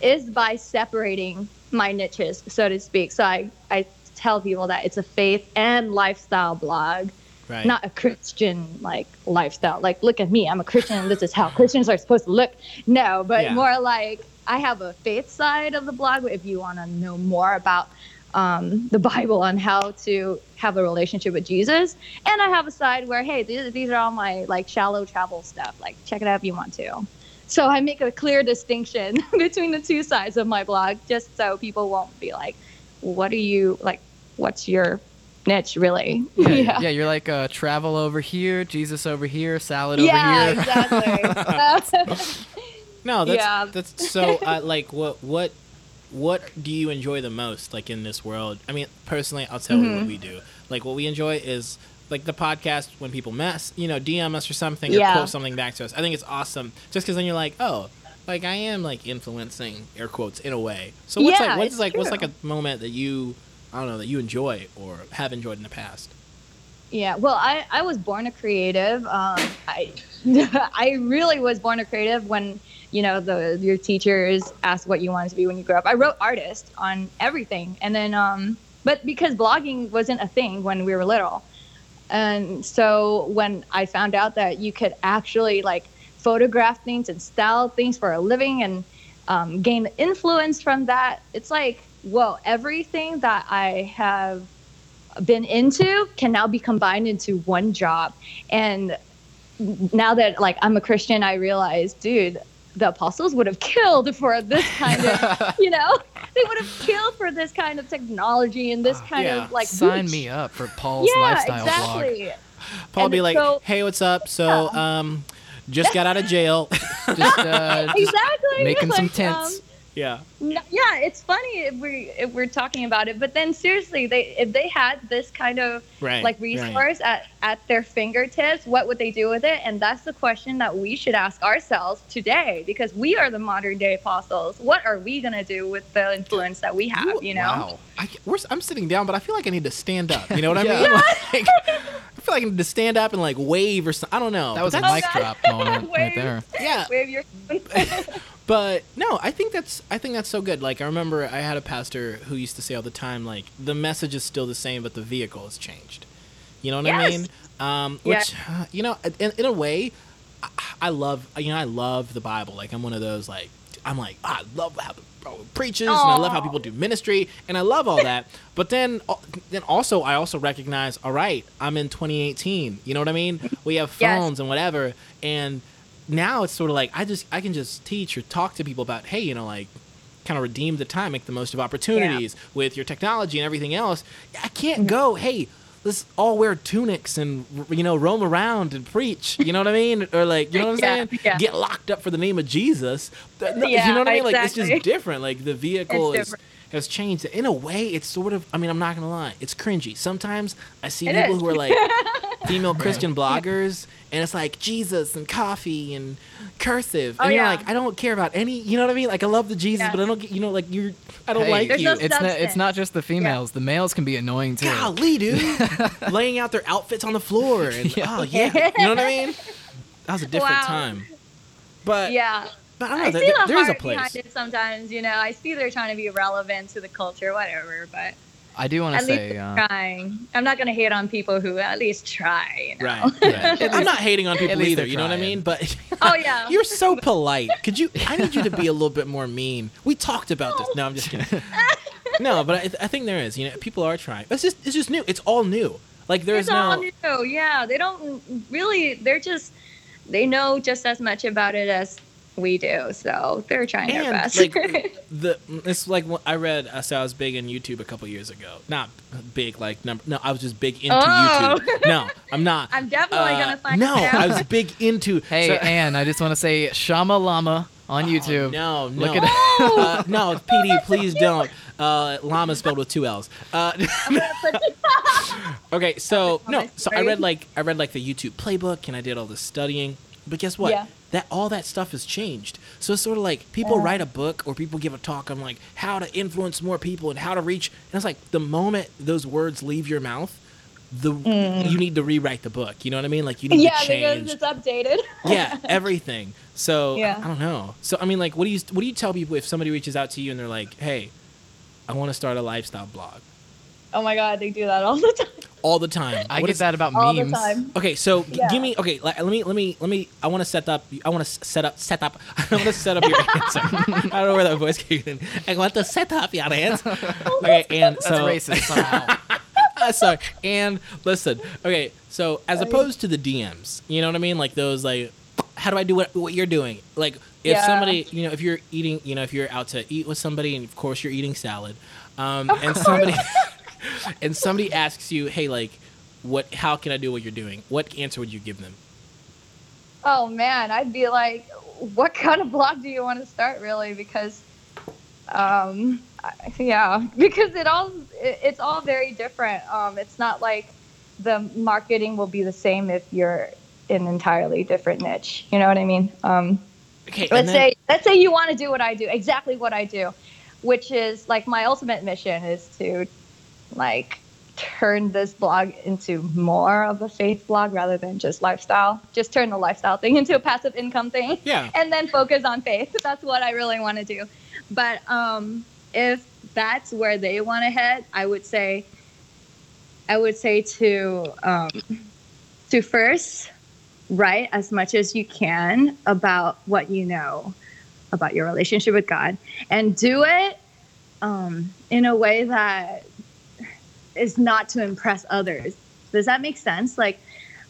is by separating my niches, so to speak. So I, I tell people that it's a faith and lifestyle blog, right not a Christian like lifestyle. Like, look at me, I'm a Christian. This is how Christians are supposed to look. No, but Yeah. more like I have a faith side of the blog. If you want to know more about um, the Bible on how to have a relationship with Jesus, and I have a side where hey, these, these are all my like shallow travel stuff. Like, check it out if you want to. So I make a clear distinction between the two sides of my blog, just so people won't be like, "What are you like? What's your niche, really?" yeah, yeah, you're like uh, travel over here, Jesus over here, salad Yeah, over here. Yeah, exactly. No, that's Yeah. that's so uh, like what what what do you enjoy the most like in this world? I mean, personally, I'll tell you what Mhm. we do. Like what we enjoy is like the podcast when people mess, you know, DM us or something Yeah. or quote something back to us. I think it's awesome just because then you're like, oh, like I am like influencing air quotes in a way. So what's Yeah, like what's like what's like a moment that you I don't know that you enjoy or have enjoyed in the past? Yeah, well, I, I was born a creative. Um, I I really was born a creative when you know the your teachers asked what you wanted to be when you grow up. I wrote artist on everything, and then um, but because blogging wasn't a thing when we were little, and so when I found out that you could actually like photograph things and style things for a living and um, gain influence from that, it's like whoa, everything that I have been into can now be combined into one job. And now that like I'm a Christian, I realize, dude, the apostles would have killed for this kind of, you know, they would have killed for this kind of technology and this kind yeah. of like Sign reach. me up for Paul's yeah, lifestyle blog. exactly. Paul And be like, so- "Hey, what's up? So, um, just got out of jail." Just, uh, just Exactly. making some tents. um, yeah. No, yeah, it's funny if we if we're talking about it, but then seriously, they if they had this kind of Right, like right. resource at at their fingertips, what would they do with it? And that's the question that we should ask ourselves today, because we are the modern day apostles. What are we gonna do with the influence that we have? You know? Wow. I, we're, I'm sitting down, but I feel like I need to stand up. You know what I mean? Like, I feel like I need to stand up and like wave or something. I don't know. That was a mic drop moment right there. yeah. Wave your But no, I think that's I think that's so good. Like I remember I had a pastor who used to say all the time, like the message is still the same, but the vehicle has changed. You know what I mean? Um, which uh, you know, in, in a way, I, I love you know I love the Bible. Like I'm one of those like I'm like "Ah, I love how the preaches, and I love how people do ministry, and I love all that. but then uh, then also I also recognize, all right, I'm in 2018. You know what I mean? We have Yes. phones and whatever, and now it's sort of like I just I can just teach or talk to people about hey you know like kind of redeem the time make the most of opportunities with your technology and everything else. I can't go hey let's all wear tunics and you know roam around and preach you know what I mean? Or like you know what I'm Yeah, saying? yeah. get locked up for the name of Jesus. No, you know what I mean? Like it's just different. Like the vehicle is different. Has changed in a way it's sort of I mean I'm not gonna lie it's cringy sometimes I see It people is. who are like female Christian bloggers, and it's like Jesus and coffee and cursive, oh, and Oh, you're yeah. like, I don't care about any. You know what I mean? Like I love the Jesus, Yeah. but I don't get. You know, like you're. I don't Hey, like you. no It's not. It's not just the females. The males can be annoying too. Golly, dude, laying out their outfits on the floor, and Yeah. oh yeah, you know what I mean? That was a different Wow. time. But yeah. But I don't know. I there- see the there is a heart place. behind it sometimes, you know. I see they're trying to be relevant to the culture, whatever, but I do want to at least say. Uh, trying. I'm not gonna hate on people who at least try. You know? Right. right. I'm not hating on people either. You know what I mean? But Oh yeah. You're so polite. Could you? I need you to be a little bit more mean. We talked about this. No, I'm just kidding. No, but I, I think there is. You know, people are trying. It's just, it's just new. It's all new. Like there's it's all no. new. Yeah, they don't really. They're just. They know just as much about it as we do, so they're trying their best. like the, it's like I read. I said I was big in YouTube a couple years ago. Not big like number. No, I was just big into Oh. YouTube. No, I'm not. I'm definitely Uh, gonna find out. No, out. I was big into. hey, so- Anne, I just want to say Shama Llama on Oh, YouTube. no, no. Look at uh, no, PD, please don't. Uh, llama spelled with two L's. Uh, I'm gonna put Okay, so no, so I read like I read like the YouTube playbook and I did all this studying. But guess what? Yeah. That all that stuff has changed. So it's sort of like people Yeah. write a book or people give a talk on like how to influence more people and how to reach. And it's like the moment those words leave your mouth, the you need to rewrite the book. You know what I mean? Like you need Mm. yeah, to change. Yeah, because it's updated. yeah, everything. So Yeah. I don't know. So I mean, like, what do you what do you tell people if somebody reaches out to you and they're like, "Hey, I want to start a lifestyle blog." Oh my god, they do that all the time. All the time. I What get is- that about All memes. the time. Okay, so g- Yeah. give me okay. Let, let me let me let me. I want to set up. I want to set up set up. I want to set up your answer. I don't know where that voice came in. I want to set up your answer. Okay, and That's so racist somehow. uh, sorry. And listen, okay, so as opposed to the DMs, you know what I mean? Like those, like, how do I do what, what you're doing? Like, if Yeah. somebody, you know, if you're eating, you know, if you're out to eat with somebody, and of course you're eating salad, um, and somebody, and somebody asks you, hey, like, what, how can I do what you're doing? What answer would you give them? Oh man, I'd be like, what kind of blog do you want to start, really? Because, um, yeah, because it all it, it's all very different. Um, it's not like the marketing will be the same if you're in an entirely different niche. You know what I mean? Um, Okay, let's then- say let's say you want to do what I do, exactly what I do, which is like my ultimate mission is to like turn this blog into more of a faith blog rather than just lifestyle. Just turn the lifestyle thing into a passive income thing. Yeah. And then focus on faith. That's what I really want to do. But um if that's where they want to head, I would say I would say to um to first write as much as you can about what you know about your relationship with God and do it um, in a way that is not to impress others. Does that make sense? Like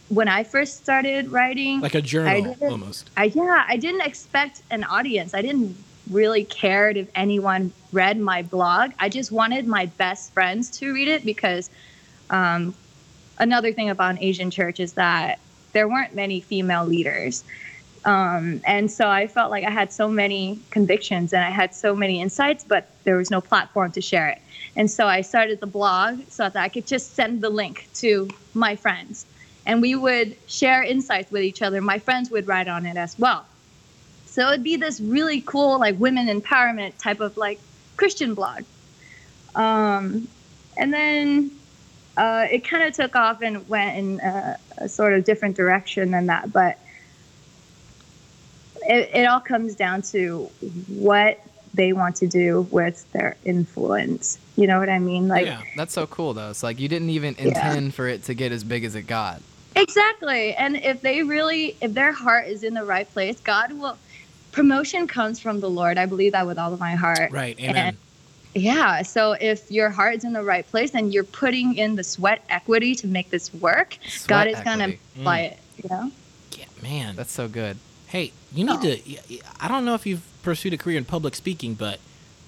when I first started writing, Like a journal didn't- almost. I yeah, I didn't expect an audience. I didn't really care if anyone read my blog. I just wanted my best friends to read it because um, another thing about an Asian church is that there weren't many female leaders. Um, and so I felt like I had so many convictions and I had so many insights, but there was no platform to share it. And so I started the blog so that I could just send the link to my friends. And we would share insights with each other. My friends would write on it as well. So it'd be this really cool, like women empowerment type of like Christian blog. Um, and then uh, it kind of took off and went in a, a sort of different direction than that. But it, it all comes down to what they want to do with their influence. You know what I mean? Like, yeah. That's so cool though. It's like you didn't even intend for it to get as big as it got. Exactly. And if they really, if their heart is in the right place, God will. Promotion comes from the Lord. I believe that with all of my heart. Right. Amen. And yeah. So if your heart is in the right place and you're putting in the sweat equity to make this work, Sweat God is going to equity. apply Mm. it. You know? yeah, man. That's so good. Hey, you need Oh. to. I don't know if you've pursued a career in public speaking, but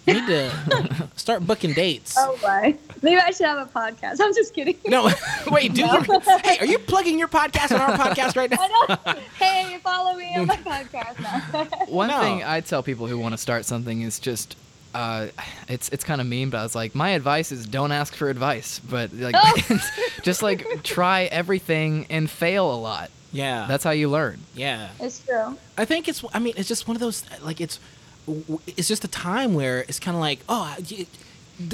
you need to start booking dates. Oh my. Maybe I should have a podcast. I'm just kidding. No, wait, do you? Hey, are you plugging your podcast on our podcast right now? I know. Hey, follow me on my podcast now. One No. thing I tell people who want to start something is just, uh, it's it's kind of mean, but I was like, my advice is don't ask for advice, but like, Oh. just like try everything and fail a lot. Yeah, That's how you learn. yeah. it's true. I think it's. I mean, it's just one of those. Like it's. It's just a time where it's kind of like, oh, y- th-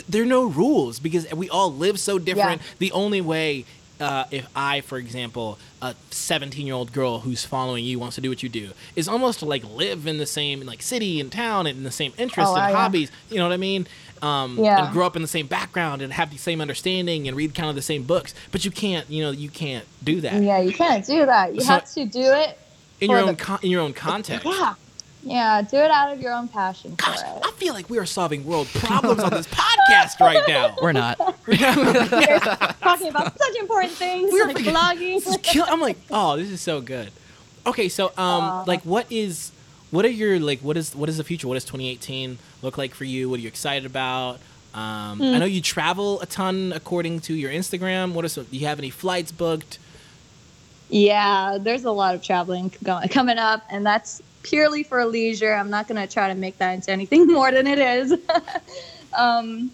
there are no rules because we all live so different. The only way, uh, if I, for example, a 17 year old girl who's following you wants to do what you do, is almost to like live in the same like city and town and in the same interests Oh, and wow, yeah. hobbies. You know what I mean? Um, Yeah. And grow up in the same background and have the same understanding and read kind of the same books. But you can't, you know, you can't do that Yeah, you can't do that. You So- have to do it. in your own the- con- in your own context. Yeah. Yeah, do it out of your own passion for Gosh, it. I feel like we are solving world problems on this podcast right now. We're not. We're Talking about such important things We're like freaking- blogging. Kill- I'm like, oh, this is so good. Okay, so um, Aw. like, what is, what are your like, what is, what is the future? What does 2018 look like for you? What are you excited about? Um, Hmm. I know you travel a ton according to your Instagram. What are some? Do you have any flights booked? Yeah, there's a lot of traveling going, coming up, and that's purely for leisure. I'm not going to try to make that into anything more than it is. um,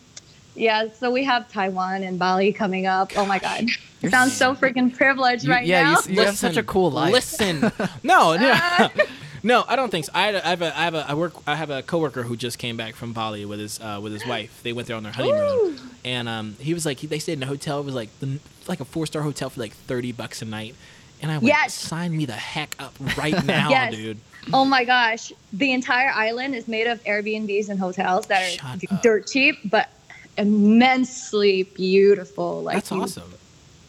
yeah, so we have Taiwan and Bali coming up. Oh my God. It sounds so freaking privileged You- right yeah, now. you, s- you have such a cool life. Listen, no, no, no, I don't think so. I, had a- I have a, I have a, I work, I have a coworker who just came back from Bali with his, uh, with his wife. They went there on their honeymoon, and um, he was like, he, they stayed in a hotel. It was like the, like a four star hotel for like thirty bucks a night, and I went, Yes. sign me the heck up right now, Yes. dude. Oh my gosh. The entire island is made of Airbnbs and hotels that are Shut up. dirt cheap, but immensely beautiful. Like That's you- awesome.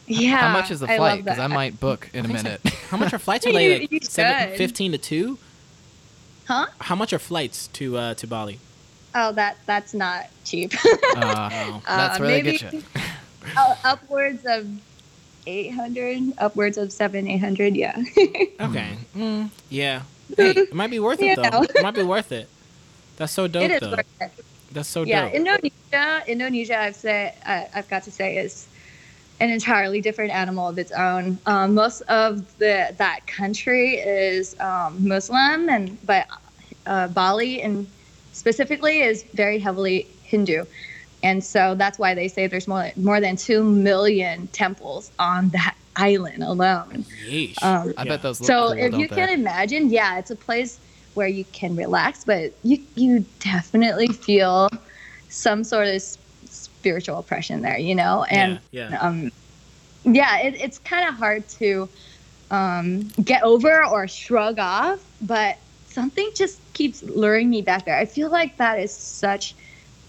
Yeah. How much is the flight? Because I that. might book in a think so. minute. How much are flights? Are You- they like you seven, 15 to two? Huh? How much are flights to uh, to Bali? Oh, that that's not cheap. Uh, Oh. that's where they maybe- get you. Uh, upwards of 800, upwards of seven, 800. Yeah. Okay. Mm, yeah. Hey, it might be worth it though. know. It might be worth it. That's so dope it is though. worth it. That's so yeah. dope. Indonesia, Indonesia, I've said, I, I've got to say, is an entirely different animal of its own. Um, most of the that country is um, Muslim, and but uh, Bali and specifically is very heavily Hindu. And so that's why they say there's more more than two million temples on that island alone. Um, I Yeah. bet those look so cool, if you they? can imagine, yeah, it's a place where you can relax, but you you definitely feel some sort of spiritual oppression there, you know, and yeah, yeah. um, yeah, it, it's kind of hard to um, get over or shrug off, but something just keeps luring me back there. I feel like that is such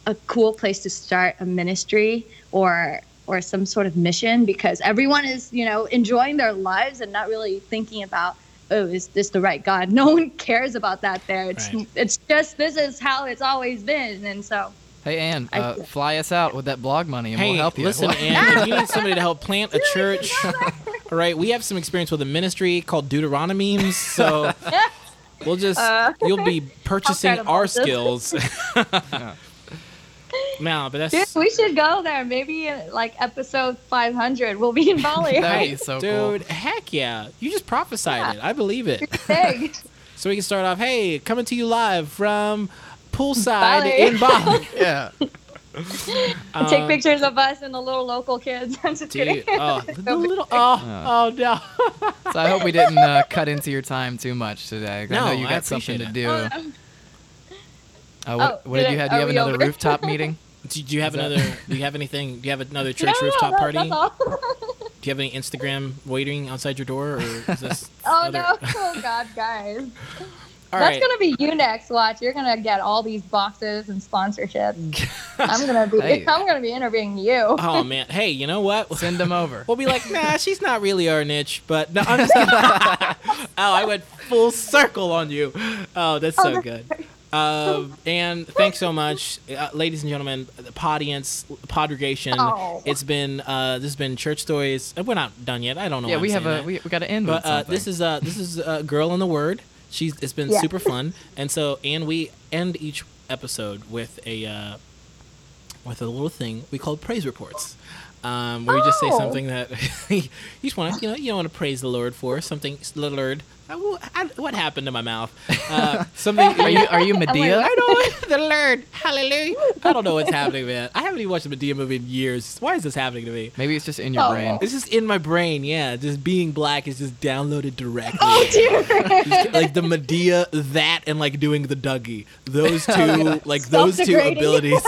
a cool place to start a ministry or or some sort of mission because everyone is you know enjoying their lives and not really thinking about oh is this the right god no one cares about that there it's Right. it's just this is how it's always been and so Hey, Ann, I- uh, fly us out with that blog money and Hey, we'll help you. listen, Ann, if you need somebody to help plant a church, all right, we have some experience with a ministry called Deuteronomy, so we'll just Uh, you'll be purchasing I'll try to our mold this. skills. no, but Dude, that's we should go there. Maybe like episode 500, we'll be in Bali. That'd be so cool. dude, heck yeah! You just prophesied Yeah. it. I believe it. Big. So we can start off. Hey, coming to you live from poolside Bali. in Bali. Yeah. Take Um, pictures of us and the little local kids. I'm just kidding. Oh, the little, oh, oh no. So I hope we didn't uh, cut into your time too much today. 'cause I No, know you got something to appreciate do. Oh, Uh, what, Oh, what did did you I- have? Do you have another over? rooftop meeting? Do you have that- another? Do you have anything? Do you have another church No, rooftop that- party? Do you have any Instagram waiting outside your door, or is this? oh other- no! Oh god, guys. All That's right. gonna be you next. Watch, you're gonna get all these boxes and sponsorships. I'm gonna be. Hey. I'm gonna be interviewing you. Oh man, hey, you know what? Send them over. We'll be like, nah, she's not really our niche, but no, I'm just oh, I went full circle on you. Oh, that's so Oh, good. Um, and thanks so much, uh, ladies and gentlemen, the audience, podregation. Oh. It's been uh, this has been church stories. Uh, We're not done yet. I don't know. yeah, why we I'm have a that. we, we got to end But with uh, this is uh, this is a girl in the word. She's it's been Yeah. super fun, and so and we end each episode with a uh, with a little thing we call praise reports, um, where you just say Oh. something that you just want to you know you want to praise the Lord for something the Lord. I, what happened to my mouth? Uh, something. Are you are you Madea? I don't the Lord. Hallelujah. I don't know what's happening, man. I haven't even watched a Madea movie in years. Why is this happening to me? Maybe it's just in your Oh. brain. It's just in my brain, yeah. Just being black is just downloaded directly. Oh dear. Just like the Madea, that, and like doing the Dougie. Those two, like those two abilities,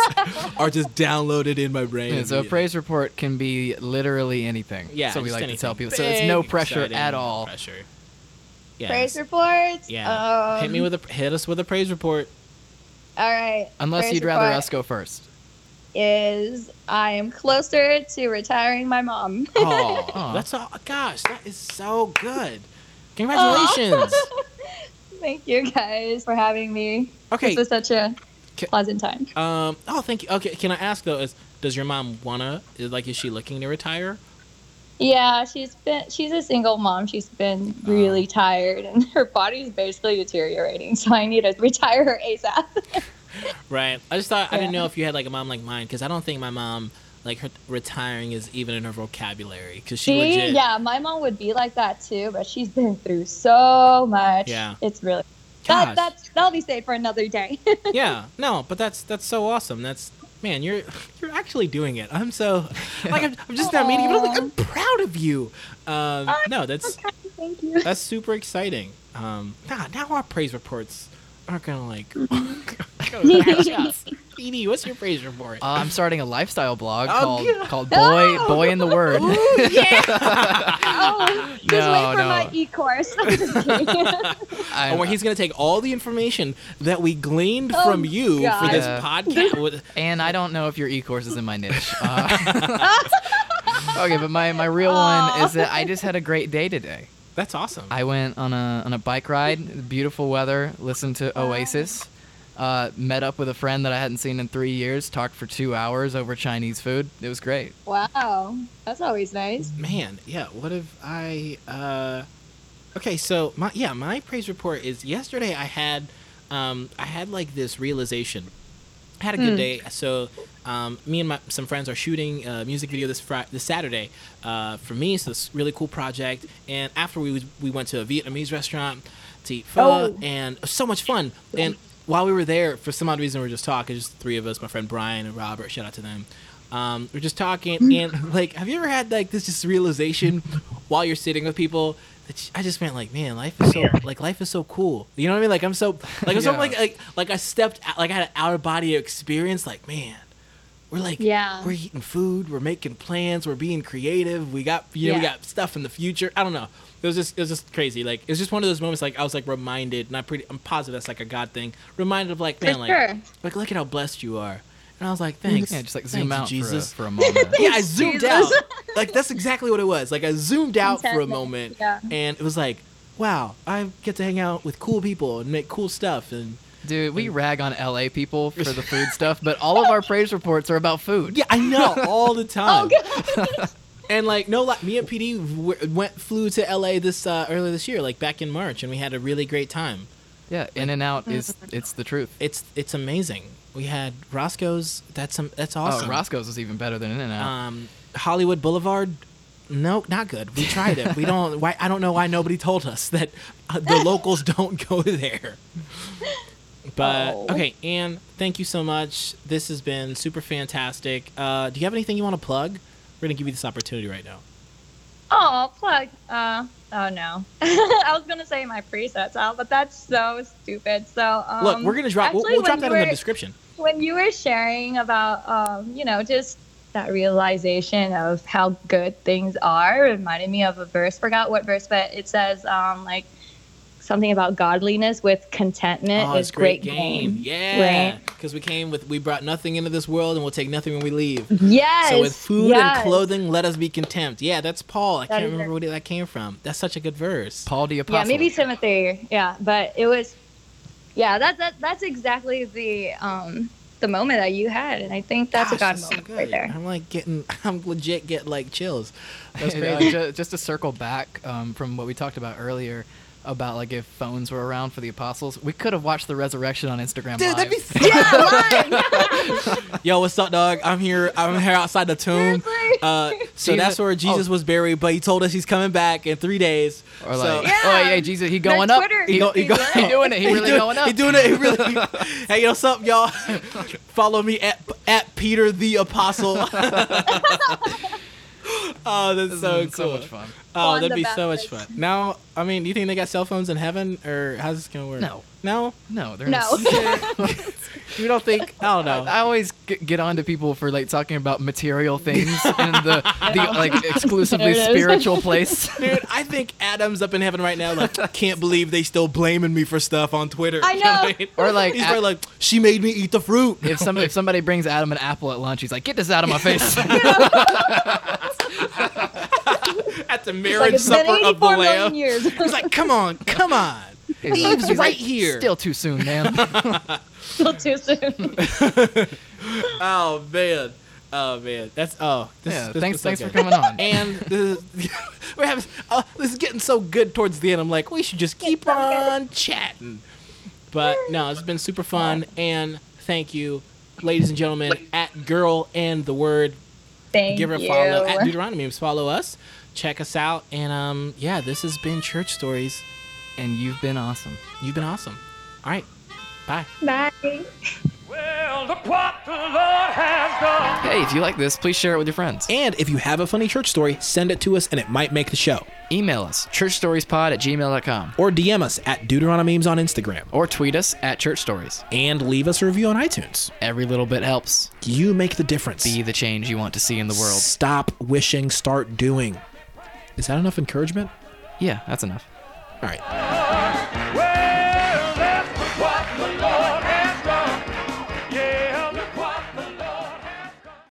are just downloaded in my brain. Yeah, so a praise report can be literally anything. Yeah, so we like anything. to tell people. So it's no pressure exciting, at no all. Pressure. Yeah. Praise reports. Yeah. Um, hit me with a hit us with a praise report. All right. Unless praise you'd rather us go first. Is I am closer to retiring my mom. Oh, that's all. Gosh, that is so good. Congratulations. Thank you guys for having me. Okay. This was such a Ca- pleasant time. Um. Oh, thank you. Okay. Can I ask though? Is does your mom wanna? Is, like, is she looking to retire? Yeah, she's been she's a single mom. She's been Oh. really tired and her body's basically deteriorating. So I need to retire her ASAP. Right. I just thought I didn't know if you had like a mom like mine because I don't think my mom like her retiring is even in her vocabulary because she See, legit. yeah, my mom would be like that too, but she's been through so much. Yeah. It's really Gosh. that that's that'll be saved for another day. yeah. No, but that's that's so awesome. That's man, you're you're actually doing it. I'm so like I'm, I'm just not meeting you, but I'm, like, I'm proud of you. Um, no, that's Thank you. that's super exciting. Um, nah, now our praise reports are gonna like. Edie, what's your praise report? Uh, I'm starting a lifestyle blog Oh, called God. called Boy No. Boy in the Word. Ooh, yeah. Oh, just No, wait for no. my e-course. I'm just kidding. I'm- Oh, where he's gonna take all the information that we gleaned Oh, from you for God. this Yeah. podcast. With- and I don't know if your e-course is in my niche. Uh, okay, but my, my real one is that I just had a great day today. That's awesome. I went on a on a bike ride, beautiful weather, listened to Oasis, uh, met up with a friend that I hadn't seen in three years, talked for two hours over Chinese food. It was great. wow, that's always nice. Man, yeah. What if I? uh Okay, so my yeah, my praise report is yesterday. I had, um, I had like this realization. I had a good Hmm. day. So, um, me and my some friends are shooting a music video this Friday, this Saturday, uh, for me. So it's really cool project. And after we was- we went to a Vietnamese restaurant to eat pho, Oh. and so much fun. And while we were there, for some odd reason, we were just talking. Just three of us, my friend Brian and Robert. Shout out to them. Um, we're just talking, and like, have you ever had like this just realization while you're sitting with people? that you- I just meant like, man, life is so like life is so cool. You know what I mean? Like I'm so like I'm so like like like I stepped out, like I had an out of body experience. Like man, we're like Yeah. we're eating food, we're making plans, we're being creative. We got you know we got stuff in the future. I don't know. It was just it was just crazy. Like it was just one of those moments. Like I was like reminded, and I pretty I'm positive that's like a God thing. Reminded of like man, For like sure. like look at how blessed you are. And I was like, thanks. Yeah, just like zoom out for a, Jesus. for a moment. yeah, I zoomed Jesus. out. Like that's exactly what it was. Like I zoomed out for a moment, yeah. and it was like, wow, I get to hang out with cool people and make cool stuff, and Dude, we rag on LA people for the food stuff, but all of our praise reports are about food. Yeah, I know all the oh, time. Oh god. And like no, like me and PD went flew to LA this uh, earlier this year, like back in March, and we had a really great time. Yeah, In and Out is it's the truth. It's it's amazing. We had Roscoe's. That's um, that's awesome. Oh, Roscoe's was even better than In and Out. Um, Hollywood Boulevard. No, not good. We tried it. We don't. Why? I don't know why nobody told us that uh, the locals don't go there. But Oh. okay, Anne, thank you so much. This has been super fantastic. Uh, do you have anything you want to plug? We're gonna give you this opportunity right now. Oh, plug. Uh, oh no. I was gonna say my presets out, but that's so stupid. So um, Look, we're gonna drop. We'll, we'll drop that in the description. when you were sharing about um, you know just that realization of how good things are reminded me of a verse forgot what verse but it says um, like something about godliness with contentment Oh, is it's great great game. gain. Yeah, Right. because we came with we brought nothing into this world, and we'll take nothing when we leave. yes So with food yes. and clothing, let us be content. Yeah, that's Paul. I That can't remember it. where that came from. That's such a good verse. Paul the Apostle. yeah maybe timothy yeah but it was yeah that, that that's exactly the um the moment that you had and i think that's Gosh, a god that's moment good. right there I'm like getting, I'm legit get like chills. That's crazy. ju- just to circle back um, from what we talked about earlier about like if phones were around for the apostles, we could have watched the resurrection on Instagram Dude, live. that'd be so yeah mine. Yo, what's up, dog? I'm here. I'm here outside the tomb. Uh, so Jesus- that's where Jesus oh. was buried, but he told us he's coming back in three days. or so, like, Yeah. oh yeah, Jesus, he going up. Twitter He, go- he go- he doing it. He really doing, going up. He doing it. He really. hey, what's up, y'all? Follow me at at Peter the Apostle. Oh, that's This so cool. so much fun. Oh, Juan that'd the be so much fun. Now, I mean, do you think they got cell phones in heaven, or how's this gonna work? No. No. No, they're no You don't think? I don't know. I always g- get on to people for like talking about material things and the, the like exclusively There it is. spiritual place. Dude, I think Adam's up in heaven right now. Like, can't believe they still blaming me for stuff on Twitter. I You what know. mean? Or like, he's a- probably like, she made me eat the fruit. if some if somebody brings Adam an apple at lunch, he's like, "Get this out of my face." At the marriage it's supper of the lamb. He's like, come on, come on. He's Eve's he's right here. Still too soon, man. still too soon Oh man. Oh man. That's oh. This, yeah, this thanks was so thanks for coming on. And this is, we're having uh, this is getting so good towards the end. I'm like, we should just keep on chatting. But no, it's been super fun. And thank you, ladies and gentlemen, at Girl and the Word. Thank Give her a you. follow at Deuteronomy. Follow us. Check us out. And um, yeah, this has been Church Stories. And you've been awesome. You've been awesome. All right. Bye. Bye. Well, look what the Lord has done. Hey, if you like this, please share it with your friends. And if you have a funny church story, send it to us and it might make the show. Email us, churchstoriespod at gmail.com. Or DM us at Deuteronomemes on Instagram. Or tweet us at Church Stories. And leave us a review on iTunes. Every little bit helps. You make the difference. Be the change you want to see in the world. Stop wishing, start doing. Is that enough encouragement? Yeah, that's enough. All right.